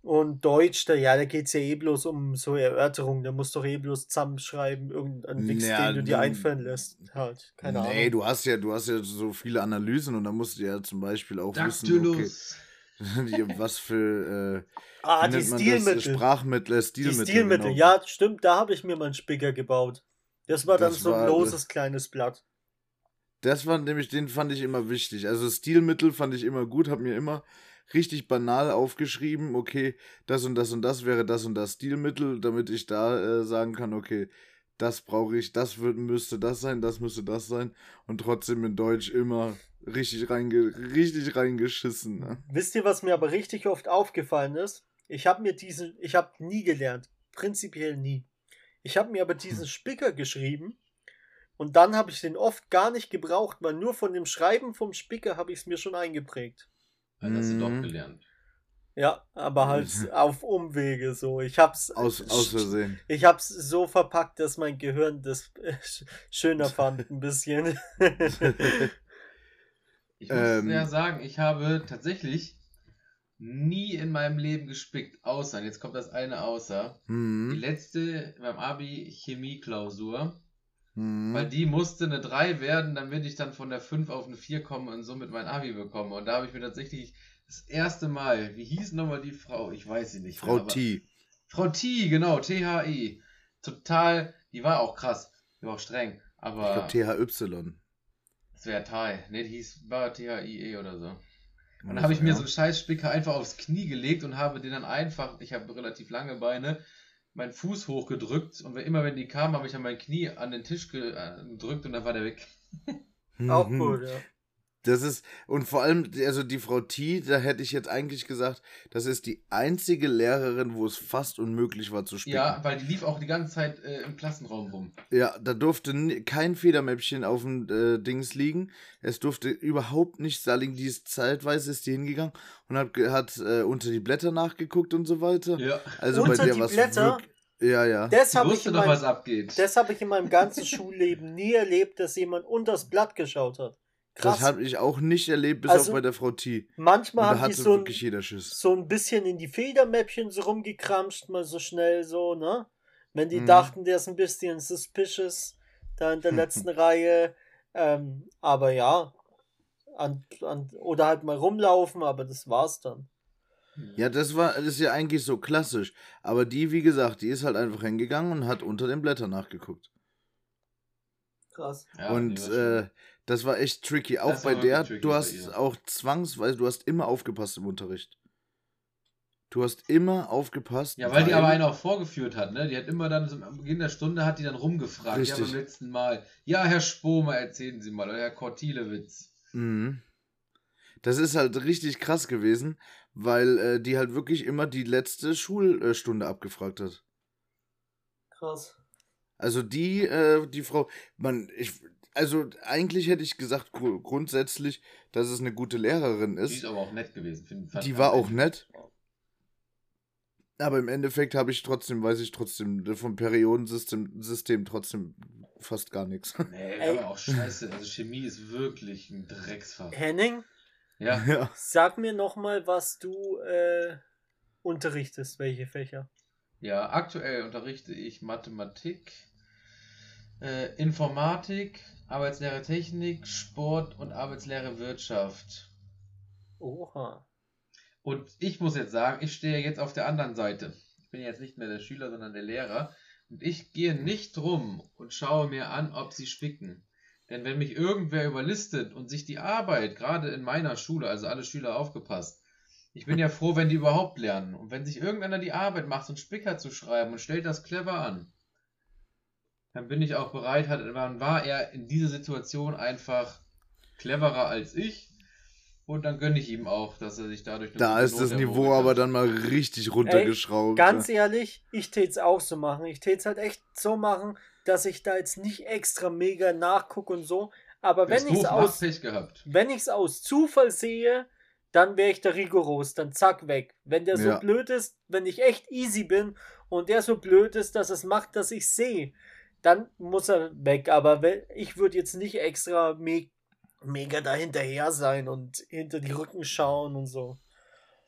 Und Deutsch, da, ja, da geht es ja eh bloß um so Erörterungen. Da musst du doch eh bloß zusammenschreiben, irgendeinen Wix, Ja, den du dir einfallen lässt. Halt, keine nee, Ahnung. du hast ja, du hast ja so viele Analysen und da musst du ja zum Beispiel auch wissen, okay, Dactylus. *laughs* was für äh, ah, die das? Stilmittel. Sprachmittel, äh, Die Stilmittel. Stilmittel, genau. ja, stimmt, da habe ich mir meinen Spicker gebaut. Das war dann Das so ein war- loses kleines Blatt. Das war nämlich, den fand ich immer wichtig. Also Stilmittel fand ich immer gut, habe mir immer richtig banal aufgeschrieben, okay, das und das und das wäre das und das Stilmittel, damit ich da äh, sagen kann, okay, das brauche ich, das wird, müsste das sein, das müsste das sein und trotzdem in Deutsch immer richtig, reinge richtig reingeschissen. Ne? Wisst ihr, was mir aber richtig oft aufgefallen ist? Ich habe mir diesen, ich habe nie gelernt, prinzipiell nie. Ich habe mir aber diesen Spicker geschrieben und dann habe ich den oft gar nicht gebraucht, weil nur von dem Schreiben vom Spicker habe ich es mir schon eingeprägt. Das hast du doch Mhm. gelernt. Ja, aber halt *laughs* auf Umwege so. Ich hab's Aus, aus Versehen. ich hab's so verpackt, dass mein Gehirn das äh, sch- schöner fand ein bisschen. *laughs* Ich muss Ähm. ja sagen, ich habe tatsächlich nie in meinem Leben gespickt, außer, und jetzt kommt das eine außer, die Mhm. letzte beim Abi Chemie-Klausur, Mhm. weil die musste eine 3 werden, damit ich dann von der 5 auf eine 4 komme und somit mein Abi bekomme. Und da habe ich mir tatsächlich das erste Mal, wie hieß nochmal die Frau? Ich weiß sie nicht. Frau mehr, T. Frau T, genau, THI. Total, die war auch krass, die war auch streng, Ich aber glaube THY. das wäre Thai. Ne, die hieß, war THIE oder so. Und dann habe ich mir ja. so einen Scheißspicker einfach aufs Knie gelegt und habe den dann einfach, ich habe relativ lange Beine, meinen Fuß hochgedrückt und wenn- immer wenn die kam, habe ich dann mein Knie an den Tisch äh, gedrückt und dann war der weg. *laughs* Auch Mhm. gut, ja. Das ist, und vor allem, also die Frau T, da hätte ich jetzt eigentlich gesagt, das ist die einzige Lehrerin, wo es fast unmöglich war zu spielen. Ja, weil die lief auch die ganze Zeit äh, im Klassenraum rum. Ja, da durfte kein Federmäppchen auf dem äh, Dings liegen. Es durfte überhaupt nicht Salling, die ist zeitweise ist die hingegangen und hat, ge- hat äh, unter die Blätter nachgeguckt und so weiter. Ja. Also Unter bei der die was Blätter? Ja, ja. Das habe ich, wusste in doch, meinem- was abgeht. das hab ich in meinem ganzen *laughs* Schulleben nie erlebt, dass jemand unters Blatt geschaut hat. Das Krass. habe ich auch nicht erlebt, bis Also, auf bei der Frau T. Manchmal haben die so ein, wirklich jeder Schiss. so ein bisschen in die Federmäppchen so rumgekramscht, mal so schnell so, ne? Wenn die Mhm. dachten, der ist ein bisschen suspicious, da in der *laughs* letzten Reihe. Ähm, aber ja, an, an, oder halt mal rumlaufen, aber das war's dann. Ja, das war, das ist ja eigentlich so klassisch. Aber die, wie gesagt, die ist halt einfach hingegangen und hat unter den Blättern nachgeguckt. Krass. Ja, und äh, das war echt tricky. Auch Das bei der, du hast auch zwangsweise, du hast immer aufgepasst im Unterricht. Du hast immer aufgepasst. Ja, weil die aber einen auch vorgeführt hat, ne? Die hat immer dann, am Beginn der Stunde hat die dann rumgefragt. Ja, Richtig. beim letzten Mal. Ja, Herr Spomer, erzählen Sie mal. Oder Herr Kortilewitz. Mhm. Das ist halt richtig krass gewesen, weil äh, die halt wirklich immer die letzte Schulstunde abgefragt hat. Krass. Also die, äh, die Frau, man, ich, also eigentlich hätte ich gesagt gru- grundsätzlich, dass es eine gute Lehrerin Die ist. ist aber auch nett gewesen. Find, fand Die war auch nett. Aber im Endeffekt habe ich trotzdem, weiß ich trotzdem vom Periodensystem System trotzdem fast gar nichts. Nee, *laughs* Ey. aber auch scheiße. Also Chemie ist wirklich ein Drecksfach. Henning, Ja. *laughs* ja. sag mir nochmal, was du äh, unterrichtest, welche Fächer. Ja, aktuell unterrichte ich Mathematik, äh, Informatik, Arbeitslehre Technik, Sport und Arbeitslehre Wirtschaft. Oha. Und ich muss jetzt sagen, ich stehe jetzt auf der anderen Seite. Ich bin jetzt nicht mehr der Schüler, sondern der Lehrer. Und ich gehe nicht rum und schaue mir an, ob sie spicken. Denn wenn mich irgendwer überlistet und sich die Arbeit, gerade in meiner Schule, also alle Schüler aufgepasst, ich bin ja froh, wenn die überhaupt lernen. Und wenn sich irgendeiner die Arbeit macht, so einen Spicker zu schreiben und stellt das clever an, dann bin ich auch bereit, hat, dann war er in dieser Situation einfach cleverer als ich. Und dann gönne ich ihm auch, dass er sich dadurch Da ist das Niveau aber hat. dann mal richtig runtergeschraubt. Ganz ehrlich, ich täte es auch so machen. Ich täte es halt echt so machen, dass ich da jetzt nicht extra mega nachgucke und so. Aber wenn ich es aus, machst Pech gehabt. wenn ich's aus Zufall sehe, dann wäre ich da rigoros, dann zack weg. Wenn der so Ja. blöd ist, wenn ich echt easy bin und der so blöd ist, dass es macht, dass ich sehe, dann muss er weg. Aber wenn, ich würde jetzt nicht extra me mega dahinterher sein und hinter die Rücken schauen und so.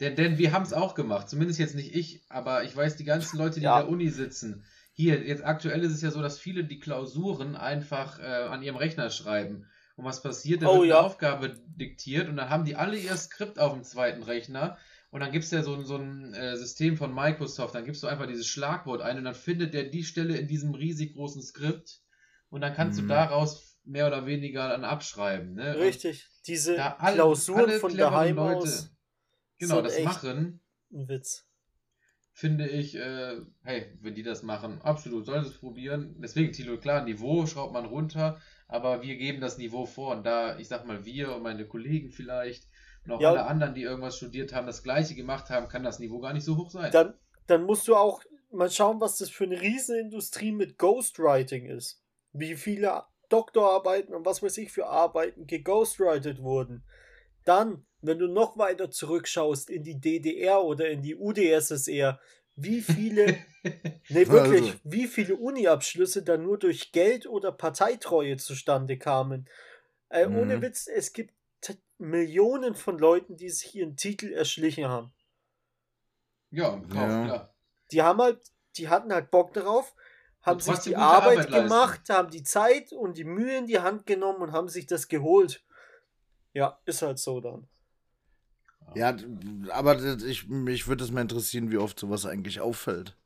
Denn, denn wir haben es auch gemacht, zumindest jetzt nicht ich, aber ich weiß, die ganzen Leute, die Ja. in der Uni sitzen. Hier, jetzt aktuell ist es ja so, dass viele die Klausuren einfach äh, an ihrem Rechner schreiben. Und was passiert? Da Oh, wird ja. eine Aufgabe diktiert und dann haben die alle ihr Skript auf dem zweiten Rechner. Und dann gibt es ja so, ein- so ein äh, System von Microsoft. Dann gibst du einfach dieses Schlagwort ein und dann findet der die Stelle in diesem riesig großen Skript. Und dann kannst Mhm. du daraus mehr oder weniger dann abschreiben. Ne? Richtig. Diese alle- Klausuren alle von daheim Leute, aus. Genau, das machen. Ein Witz. finde ich, äh, hey, wenn die das machen, absolut, sollen sie es probieren. Deswegen, Tilo, klar, Niveau schraubt man runter, aber wir geben das Niveau vor. Und da, ich sag mal, wir und meine Kollegen vielleicht auch Ja. alle anderen, die irgendwas studiert haben, das Gleiche gemacht haben, kann das Niveau gar nicht so hoch sein. Dann, dann musst du auch mal schauen, was das für eine Riesenindustrie mit Ghostwriting ist. Wie viele Doktorarbeiten und was weiß ich für Arbeiten geghostwritet wurden. Dann, wenn du noch weiter zurückschaust in die DDR oder in die UdSSR, wie viele, *laughs* nee, wirklich, Also. wie viele Uni-Abschlüsse dann nur durch Geld oder Parteitreue zustande kamen. Äh, Ohne Mhm. Witz, es gibt Millionen von Leuten, die sich ihren Titel erschlichen haben. ja, im Kauf, Ja. klar. die haben halt, die hatten halt Bock darauf, haben sich die Arbeit, Arbeit leisten. gemacht, haben die Zeit und die Mühe in die Hand genommen und haben sich das geholt. Ja, ist halt so dann. Ja, aber ich, mich würde es mal interessieren, wie oft sowas eigentlich auffällt.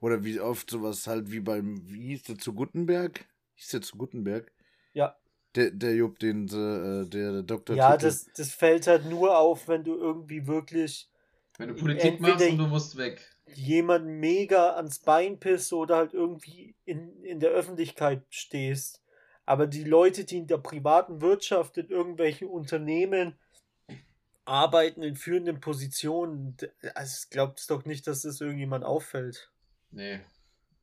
Oder wie oft sowas halt wie beim, wie hieß der zu Gutenberg? Hieß der zu Gutenberg? Ja. Der, der Jupp, den äh, der Doktor. Ja, das, das fällt halt nur auf, wenn du irgendwie wirklich Wenn du Politik machst Entweder- und du musst weg. jemanden mega ans Bein pisst oder halt irgendwie in, in der Öffentlichkeit stehst. Aber die Leute, die in der privaten Wirtschaft, in irgendwelchen Unternehmen arbeiten, in führenden Positionen, also glaubt es doch nicht, dass das irgendjemand auffällt. Nee.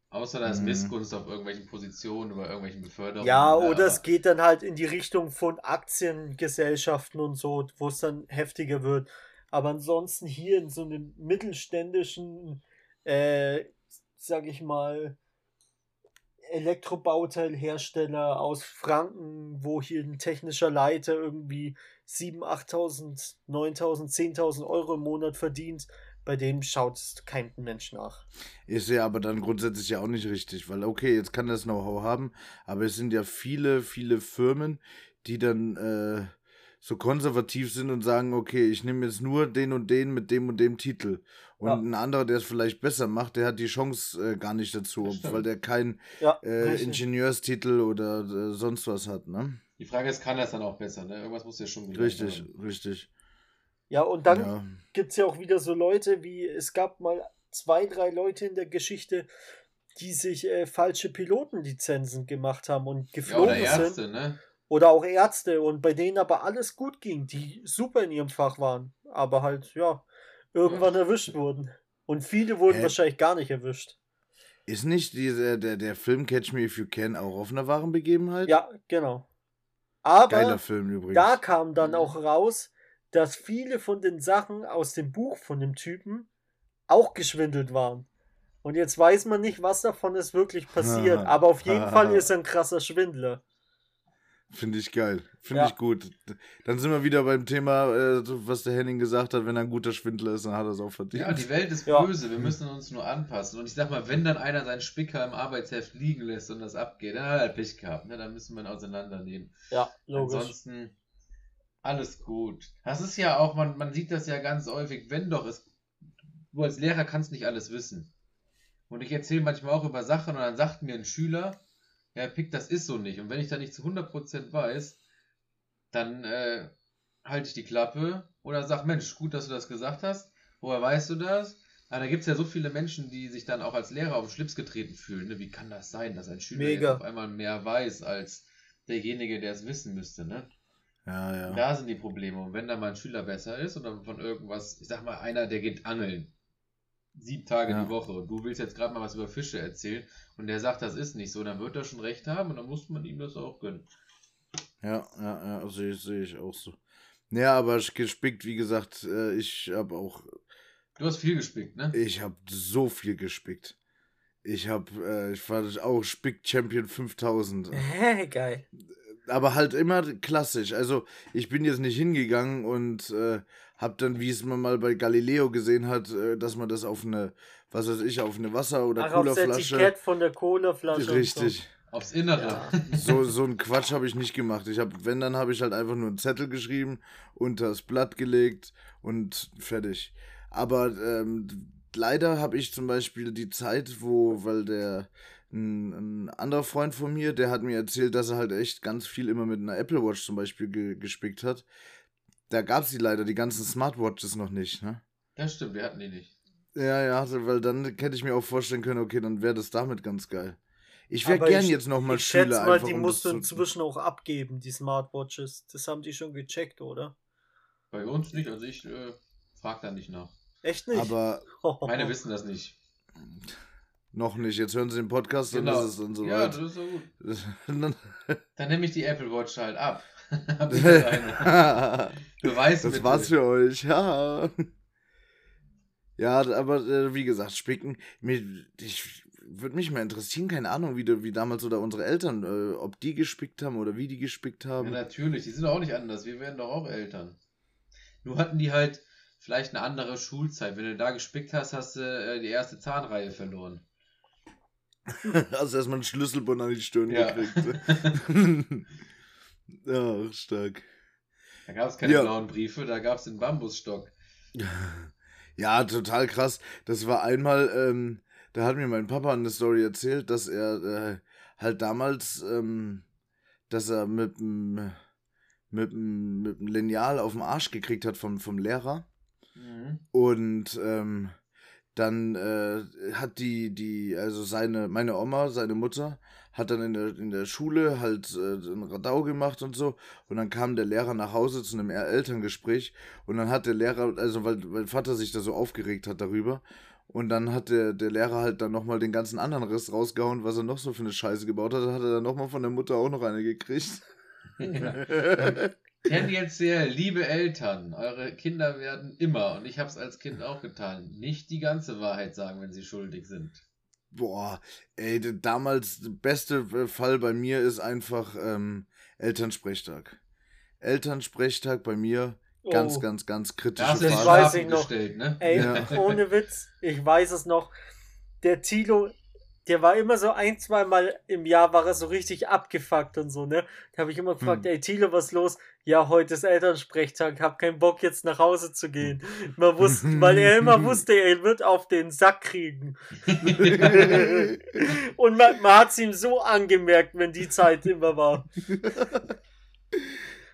Außer da ist Mhm. Missgunst auf irgendwelchen Positionen oder irgendwelchen Beförderungen. Ja, ne, oder es aber- geht dann halt in die Richtung von Aktiengesellschaften und so, wo es dann heftiger wird. Aber ansonsten hier in so einem mittelständischen, äh, sag ich mal, Elektrobauteilhersteller aus Franken, wo hier ein technischer Leiter irgendwie 7.000, 8.000, 9.000, 10.000 Euro im Monat verdient, bei dem schaut kein Mensch nach. Ist ja aber dann grundsätzlich ja auch nicht richtig, weil okay, jetzt kann das Know-how haben, aber es sind ja viele, viele Firmen, die dann äh, so konservativ sind und sagen, okay, ich nehme jetzt nur den und den mit dem und dem Titel. Und Ja. ein anderer, der es vielleicht besser macht, der hat die Chance äh, gar nicht dazu, weil der keinen Ja, äh. Ingenieurstitel oder äh, sonst was hat, ne? Die Frage ist, kann das dann auch besser, ne? Irgendwas muss ja schon gelernt Richtig, haben. richtig. Ja, und dann ja. gibt es ja auch wieder so Leute, wie es gab mal zwei, drei Leute in der Geschichte, die sich äh, falsche Pilotenlizenzen gemacht haben und Ja, geflogen oder Ärzte, sind. ne? Oder auch Ärzte und bei denen aber alles gut ging, die super in ihrem Fach waren, aber halt, ja, irgendwann erwischt wurden. Und viele wurden Hä? wahrscheinlich gar nicht erwischt. Ist nicht dieser, der, der Film Catch Me If You Can auch auf einer wahren Begebenheit? Ja, genau. Aber Geiler Film übrigens. da kam dann Mhm. auch raus, dass viele von den Sachen aus dem Buch von dem Typen auch geschwindelt waren. Und jetzt weiß man nicht, was davon ist wirklich passiert. aber auf jeden Fall *laughs* ist er ein krasser Schwindler. Finde ich geil. Finde Ja. ich gut. Dann sind wir wieder beim Thema, äh, was der Henning gesagt hat, wenn er ein guter Schwindler ist, dann hat er es auch verdient. Ja, die Welt ist Ja. böse, wir müssen uns nur anpassen. Und ich sag mal, wenn dann einer seinen Spicker im Arbeitsheft liegen lässt und das abgeht, dann hat er Pech gehabt, ne? Dann müssen wir ihn auseinandernehmen. Ja, logisch. Ansonsten alles gut. Das ist ja auch, man, man sieht das ja ganz häufig, wenn doch es. Du als Lehrer kannst nicht alles wissen. Und ich erzähle manchmal auch über Sachen und dann sagt mir ein Schüler, ja, Pick, das ist so nicht. Und wenn ich da nicht zu 100% weiß, dann äh, halte ich die Klappe oder sag, Mensch, gut, dass du das gesagt hast. Woher weißt du das? Aber da gibt es ja so viele Menschen, die sich dann auch als Lehrer auf den Schlips getreten fühlen. Ne? Wie kann das sein, dass ein Schüler auf einmal mehr weiß als derjenige, der es wissen müsste, ne? Ja, ja. Da sind die Probleme. Und wenn da mal ein Schüler besser ist oder von irgendwas, ich sag mal, einer, der geht angeln. Sieben Tage Ja. die Woche und du willst jetzt gerade mal was über Fische erzählen und der sagt, das ist nicht so, dann wird er schon recht haben und dann muss man ihm das auch gönnen. Ja, ja, ja, sehe seh ich auch so. Ja, aber gespickt, wie gesagt, äh, ich habe auch, Du hast viel gespickt, ne? ich habe so viel gespickt. Ich hab, äh, ich war auch Spick Champion 5000. Hä, geil. Aber halt immer klassisch. Also ich bin jetzt nicht hingegangen und äh, hab dann, wie es man mal bei Galileo gesehen hat, äh, dass man das auf eine, was weiß ich, auf eine Wasser- oder Ach, Colaflasche. Etikett von der Colaflasche. Richtig. Aufs Innere. Ja. *laughs* So, so ein Quatsch habe ich nicht gemacht. Ich habe, wenn, dann habe ich halt einfach nur einen Zettel geschrieben, unter das Blatt gelegt und fertig. Aber ähm, leider habe ich zum Beispiel die Zeit, wo, weil der ein, ein anderer Freund von mir, der hat mir erzählt, dass er halt echt ganz viel immer mit einer Apple Watch zum Beispiel ge gespickt hat. Da gab es die leider, die ganzen Smartwatches noch nicht, ne? Das stimmt, wir hatten die nicht. Ja, ja, also, weil dann hätte ich mir auch vorstellen können, okay, dann wäre das damit ganz geil. Ich wäre gern ich- jetzt nochmal Ich schätze Schüler mal, einfach. die um musst du inzwischen auch abgeben, die Smartwatches. Das haben die schon gecheckt, oder? Bei uns nicht, also ich äh, frag da nicht nach. Echt nicht? Aber *laughs* Meine wissen das nicht. *laughs* noch nicht. Jetzt hören sie den Podcast und Genau. ist es dann Ja, soweit. das ist so gut. Dann- *laughs* Dann nehme ich die Apple Watch halt ab. *laughs* Beweismittel. *laughs* das war's für euch. Ja. Ja, aber äh, wie gesagt, Spicken, mir, ich würde mich mal interessieren, keine Ahnung, wie, wie damals oder unsere Eltern, äh, ob die gespickt haben oder wie die gespickt Ja, haben. natürlich, die sind auch nicht anders. Wir werden doch auch Eltern. Nur hatten die halt vielleicht eine andere Schulzeit. Wenn du da gespickt hast, hast du äh, die erste Zahnreihe verloren. *laughs* Also erstmal einen Schlüsselbund an die Stirn Ja. gekriegt. *laughs* ja, stark. Da gab es keine Ja. blauen Briefe, da gab es den Bambusstock. *laughs* Ja, total krass. Das war einmal, ähm, da hat mir mein Papa eine Story erzählt, dass er äh, halt damals, ähm, dass er mit dem mit dem Lineal auf den Arsch gekriegt hat vom, vom Lehrer. Mhm. Und ähm, dann äh, hat die, die, also seine, meine Oma, seine Mutter, hat dann in der, in der Schule halt äh, einen Radau gemacht und so. Und dann kam der Lehrer nach Hause zu einem El- Elterngespräch. Und dann hat der Lehrer, also weil mein Vater sich da so aufgeregt hat darüber. Und dann hat der, der Lehrer halt dann nochmal den ganzen anderen Riss rausgehauen, was er noch so für eine Scheiße gebaut hat. Hat er dann nochmal von der Mutter auch noch eine gekriegt. *laughs* Tendenziell, liebe Eltern, eure Kinder werden immer, und ich habe es als Kind auch getan, nicht die ganze Wahrheit sagen, wenn sie schuldig sind. Boah, ey, damals der beste äh, Fall bei mir ist einfach ähm, Elternsprechtag. Elternsprechtag bei mir, ganz, Oh. ganz, ganz du Das Phase. weiß ich noch. gestellt, ne? Ey, Ja. *laughs* ohne Witz, ich weiß es noch. Der Tilo, der war immer so ein, zwei Mal im Jahr war er so richtig abgefuckt und so, ne? Da habe ich immer gefragt, Hm. ey Tilo, was los? Ja, heute ist Elternsprechtag, hab keinen Bock jetzt nach Hause zu gehen. Man wusste, weil er immer wusste, er wird auf den Sack kriegen. *laughs* und man, man hat es ihm so angemerkt, wenn die Zeit immer war. *laughs*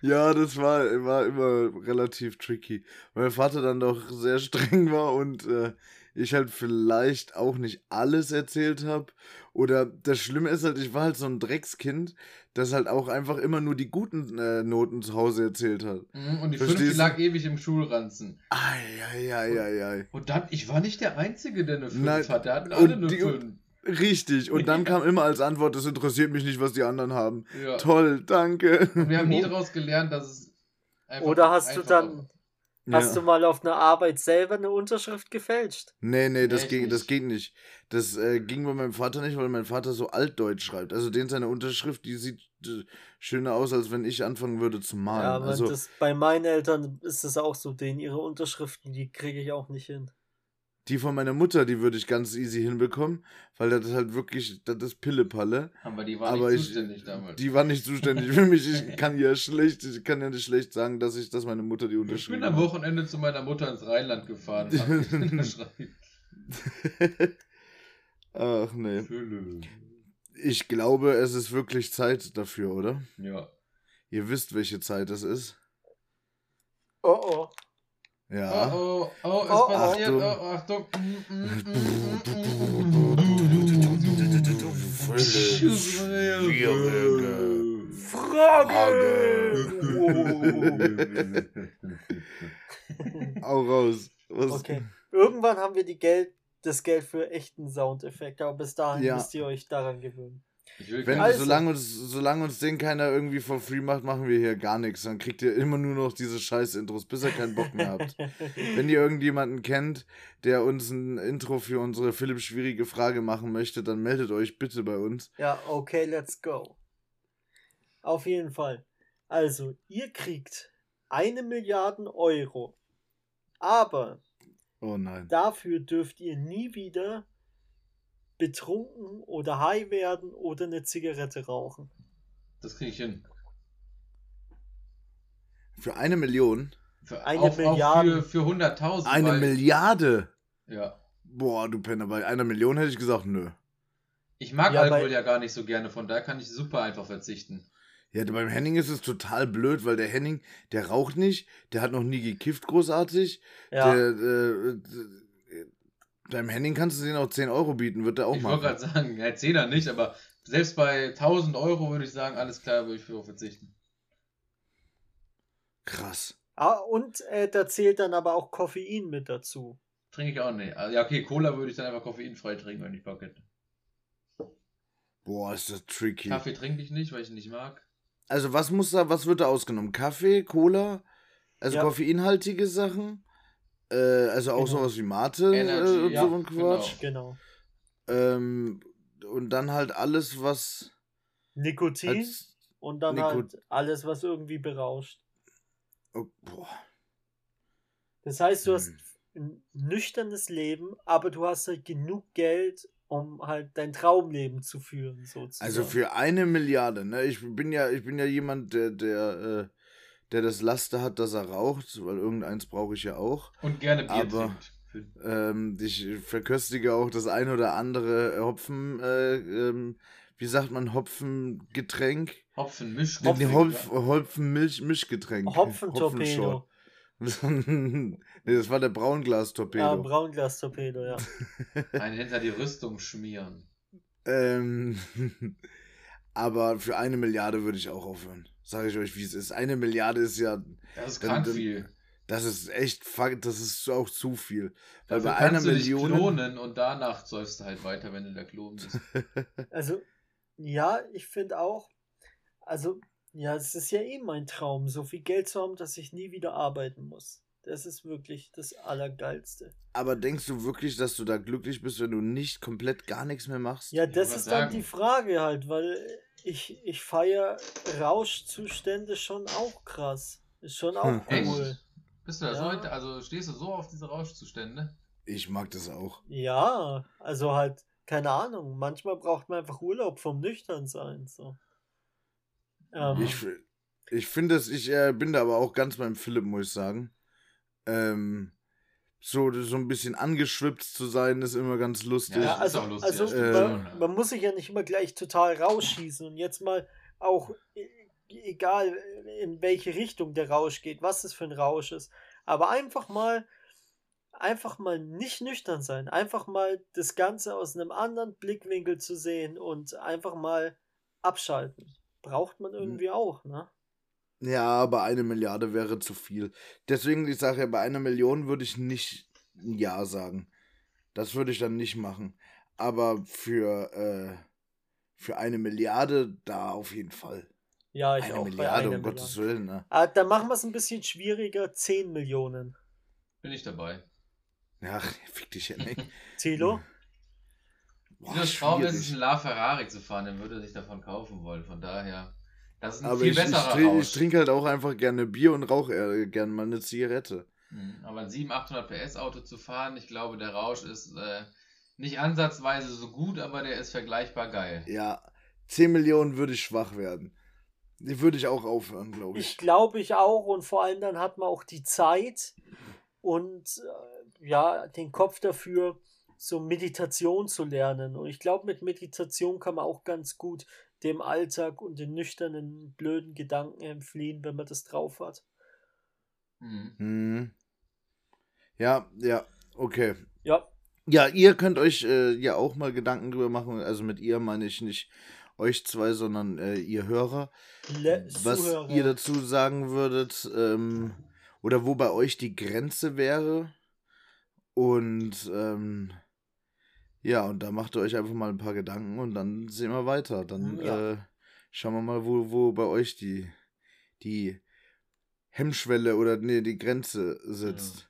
Ja, das war, war immer relativ tricky. Weil mein Vater dann doch sehr streng war und äh, ich halt vielleicht auch nicht alles erzählt habe. Oder das Schlimme ist halt, ich war halt so ein Dreckskind, das halt auch einfach immer nur die guten äh, Noten zu Hause erzählt hat. Mhm, Und die Verstehst fünfte du? lag ewig im Schulranzen. Eieieiei. Und dann, ich war nicht der Einzige, der eine 5 Nein, hat. Der hatten und alle eine die- 5. Richtig. Und dann kam immer als Antwort, das interessiert mich nicht, was die anderen haben. Ja. Toll, danke. Und wir haben nie *laughs* daraus gelernt, dass es einfach. Oder hast du dann, hast Ja. du mal auf einer Arbeit selber eine Unterschrift gefälscht? Nee, nee, das, Echt ging, das nicht. geht nicht. Das äh, ging bei meinem Vater nicht, weil mein Vater so altdeutsch schreibt. Also den seine Unterschrift, die sieht äh, schöner aus, als wenn ich anfangen würde zu malen. Ja, aber also, das, bei meinen Eltern ist es auch so, denen ihre Unterschriften, die kriege ich auch nicht hin. Die von meiner Mutter, die würde ich ganz easy hinbekommen, weil das ist halt wirklich, das ist Pillepalle. Aber die waren Aber nicht ich- zuständig damals. Die war nicht zuständig für mich. Ich kann ja schlecht, ich kann ja nicht schlecht sagen, dass ich, dass meine Mutter die ich unterschrieben bin am. Wochenende zu meiner Mutter ins Rheinland gefahren. *laughs* Ach nee. Ich glaube, es ist wirklich Zeit dafür, oder? Ja. Ihr wisst, welche Zeit es ist. Oh oh. Ja. Oh, oh, oh, es Oh, passiert. Achtung. Oh, Achtung. Mm, mm, mm, mm, mm. Frage! Au raus. Was? Okay. Irgendwann haben wir die Geld, das Geld für echten Soundeffekte, aber bis dahin Ja. müsst ihr euch daran gewöhnen. Wenn, Also- solange, uns, solange uns den keiner irgendwie for free macht, machen wir hier gar nichts. Dann kriegt ihr immer nur noch diese scheiß Intros, bis ihr keinen Bock mehr habt. *laughs* Wenn ihr irgendjemanden kennt, der uns ein Intro für unsere Philipp schwierige Frage machen möchte, dann meldet euch bitte bei uns. Ja, okay, let's go. Auf jeden Fall. Also, ihr kriegt eine Milliarde Euro. Aber Oh nein. dafür dürft ihr nie wieder betrunken oder high werden oder eine Zigarette rauchen. Das kriege ich hin. Für eine Million? Für, Eine auch, Milliarde. Auch für, für 100.000. Eine weil- Milliarde? Ja. Boah, du Penner, bei einer Million hätte ich gesagt, nö. Ich mag Ja, Alkohol bei- ja gar nicht so gerne, von daher kann ich super einfach verzichten. Ja, beim Henning ist es total blöd, weil der Henning, der raucht nicht, der hat noch nie gekifft großartig. Ja, Der, äh, beim Henning kannst du den auch 10 Euro bieten, wird er auch ich wollte machen. gerade sagen, ja, 10er nicht, aber selbst bei 1000 Euro würde ich sagen, alles klar, würde ich für verzichten. Krass. Ah, und äh, da zählt dann aber auch Koffein mit dazu. Trinke ich auch nicht. Also, ja, okay, Cola würde ich dann einfach koffeinfrei trinken, wenn ich Bock hätte. Boah, ist das tricky. Kaffee trinke ich nicht, weil ich ihn nicht mag. Also was muss da, was wird da ausgenommen? Kaffee, Cola, also Ja. koffeinhaltige Sachen, äh, also auch Genau. sowas wie Mate Energy, äh, und ja, so ein Quatsch. Genau. Ähm, und dann halt alles, was Nikotin und dann Nikot- halt alles, was irgendwie berauscht. oh, boah. Das heißt, du hast Hm. ein nüchternes Leben, aber du hast halt genug Geld, um halt dein Traumleben zu führen, sozusagen. Also für eine Milliarde, ne? Ich bin ja, ich bin ja jemand, der, der, äh, der das Laster hat, dass er raucht, weil irgendeins brauche ich ja auch. Und gerne Bier Aber- trinkt. Ähm, ich verköstige auch das ein oder andere Hopfen, äh, ähm, wie sagt man, Hopfengetränk? Hopfen, Misch, Nee, nee, Hopf, Hopfen-Milch-Mischgetränk. Hopfentorpedo. *laughs* nee, das war der Ja, Braunglas-Torpedo. Braunglas-Torpedo, ja. *laughs* Einen hinter die Rüstung schmieren. ähm, *laughs* aber für eine Milliarde würde ich auch aufhören. Sage ich euch, wie es ist. Eine Milliarde ist ja, Das ist Dann- krank dann- viel. das ist echt, fuck, das ist auch zu viel. Weil Dafür bei einer du Million. dich klonen und danach säufst du halt weiter, wenn du der Klon bist. *laughs* Also, ja, ich finde auch, also, ja, es ist ja eh mein Traum, so viel Geld zu haben, dass ich nie wieder arbeiten muss. Das ist wirklich das Allergeilste. Aber denkst du wirklich, dass du da glücklich bist, wenn du nicht komplett gar nichts mehr machst? Ja, das ist dann sagen. die Frage halt, weil ich, ich feiere Rauschzustände schon auch krass. Ist schon auch Hm. Echt? cool. Bist du da Ja. so, also stehst du so auf diese Rauschzustände? Ich mag das auch. Ja, also halt, keine Ahnung, manchmal braucht man einfach Urlaub vom Nüchternsein. So. Ähm, Ich, ich finde es, ich äh, bin da aber auch ganz beim Philipp, muss ich sagen. Ähm, so, so ein bisschen angeschwipst zu sein, ist immer ganz lustig. Ja, also, lustig, also stimmt man, man muss sich ja nicht immer gleich total rausschießen und jetzt mal auch, e- egal in welche Richtung der Rausch geht, was es für ein Rausch ist, aber einfach mal, einfach mal nicht nüchtern sein, einfach mal das Ganze aus einem anderen Blickwinkel zu sehen und einfach mal abschalten. Braucht man irgendwie auch, ne? Ja, aber eine Milliarde wäre zu viel. Deswegen, ich sage ja, bei einer Million würde ich nicht ein Ja sagen. Das würde ich dann nicht machen. Aber für, äh, für eine Milliarde, da auf jeden Fall. Ja, ich eine auch bei Milliarde, einer um Gottes Milliarde. Willen, ne? Ah, dann machen wir es ein bisschen schwieriger, 10 Millionen. Bin ich dabei. Ja, fick dich ja nicht. *laughs* Tilo? Boah, Dieses Traum ist es, schwierig. einen LaFerrari zu fahren, dann würde er sich davon kaufen wollen. Von daher, das ist ein Aber viel ich, ich, besserer Rausch. ich trinke halt auch einfach gerne Bier und rauche äh, gerne mal eine Zigarette. Mhm, Aber ein 700, 800 PS Auto zu fahren, ich glaube, der Rausch ist äh, nicht ansatzweise so gut, aber der ist vergleichbar geil. Ja, 10 Millionen würde ich schwach werden. Die würde ich auch aufhören, glaube Ich ich. glaube ich auch und vor allem dann hat man auch die Zeit und äh, ja, den Kopf dafür, so Meditation zu lernen. Und ich glaube, mit Meditation kann man auch ganz gut dem Alltag und den nüchternen, blöden Gedanken entfliehen, wenn man das drauf hat. Mhm. Hm. Ja, ja, okay. Ja, Ja, ihr könnt euch äh, ja auch mal Gedanken drüber machen. Also mit ihr meine ich nicht euch zwei, sondern äh, ihr Hörer. Le Was Zuhörer. ihr dazu sagen würdet, ähm, oder wo bei euch die Grenze wäre. Und ähm, Ja, und da macht ihr euch einfach mal ein paar Gedanken und dann sehen wir weiter. Dann ja. äh, schauen wir mal, wo, wo bei euch die, die Hemmschwelle oder nee, die Grenze sitzt. Ja.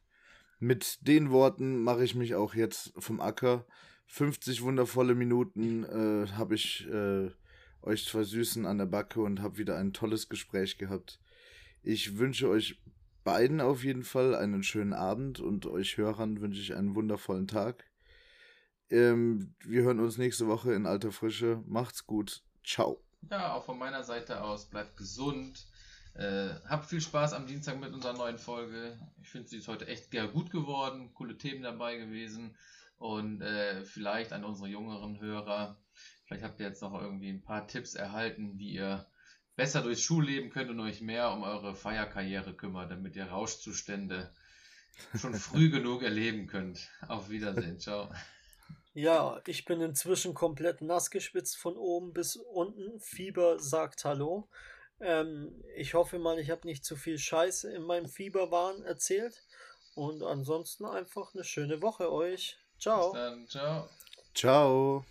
Mit den Worten mache ich mich auch jetzt vom Acker. 50 wundervolle Minuten äh, habe ich äh, euch zwei Süßen an der Backe und habe wieder ein tolles Gespräch gehabt. Ich wünsche euch beiden auf jeden Fall einen schönen Abend und euch Hörern wünsche ich einen wundervollen Tag. Ähm, wir hören uns nächste Woche in alter Frische. Macht's gut. Ciao. Ja, auch von meiner Seite aus. Bleibt gesund. Äh, habt viel Spaß am Dienstag mit unserer neuen Folge. Ich finde, sie ist heute echt sehr gut geworden. Coole Themen dabei gewesen. Und äh, vielleicht an unsere jüngeren Hörer. Vielleicht habt ihr jetzt noch irgendwie ein paar Tipps erhalten, wie ihr besser durchs Schulleben könnt und euch mehr um eure Feierkarriere kümmert, damit ihr Rauschzustände schon früh *laughs* genug erleben könnt. Auf Wiedersehen. Ciao. Ja, ich bin inzwischen komplett nass geschwitzt von oben bis unten. Fieber sagt Hallo. Ähm, ich hoffe mal, ich habe nicht zu viel Scheiße in meinem Fieberwahn erzählt. Und ansonsten einfach eine schöne Woche euch. Ciao. Bis dann. Ciao. Ciao.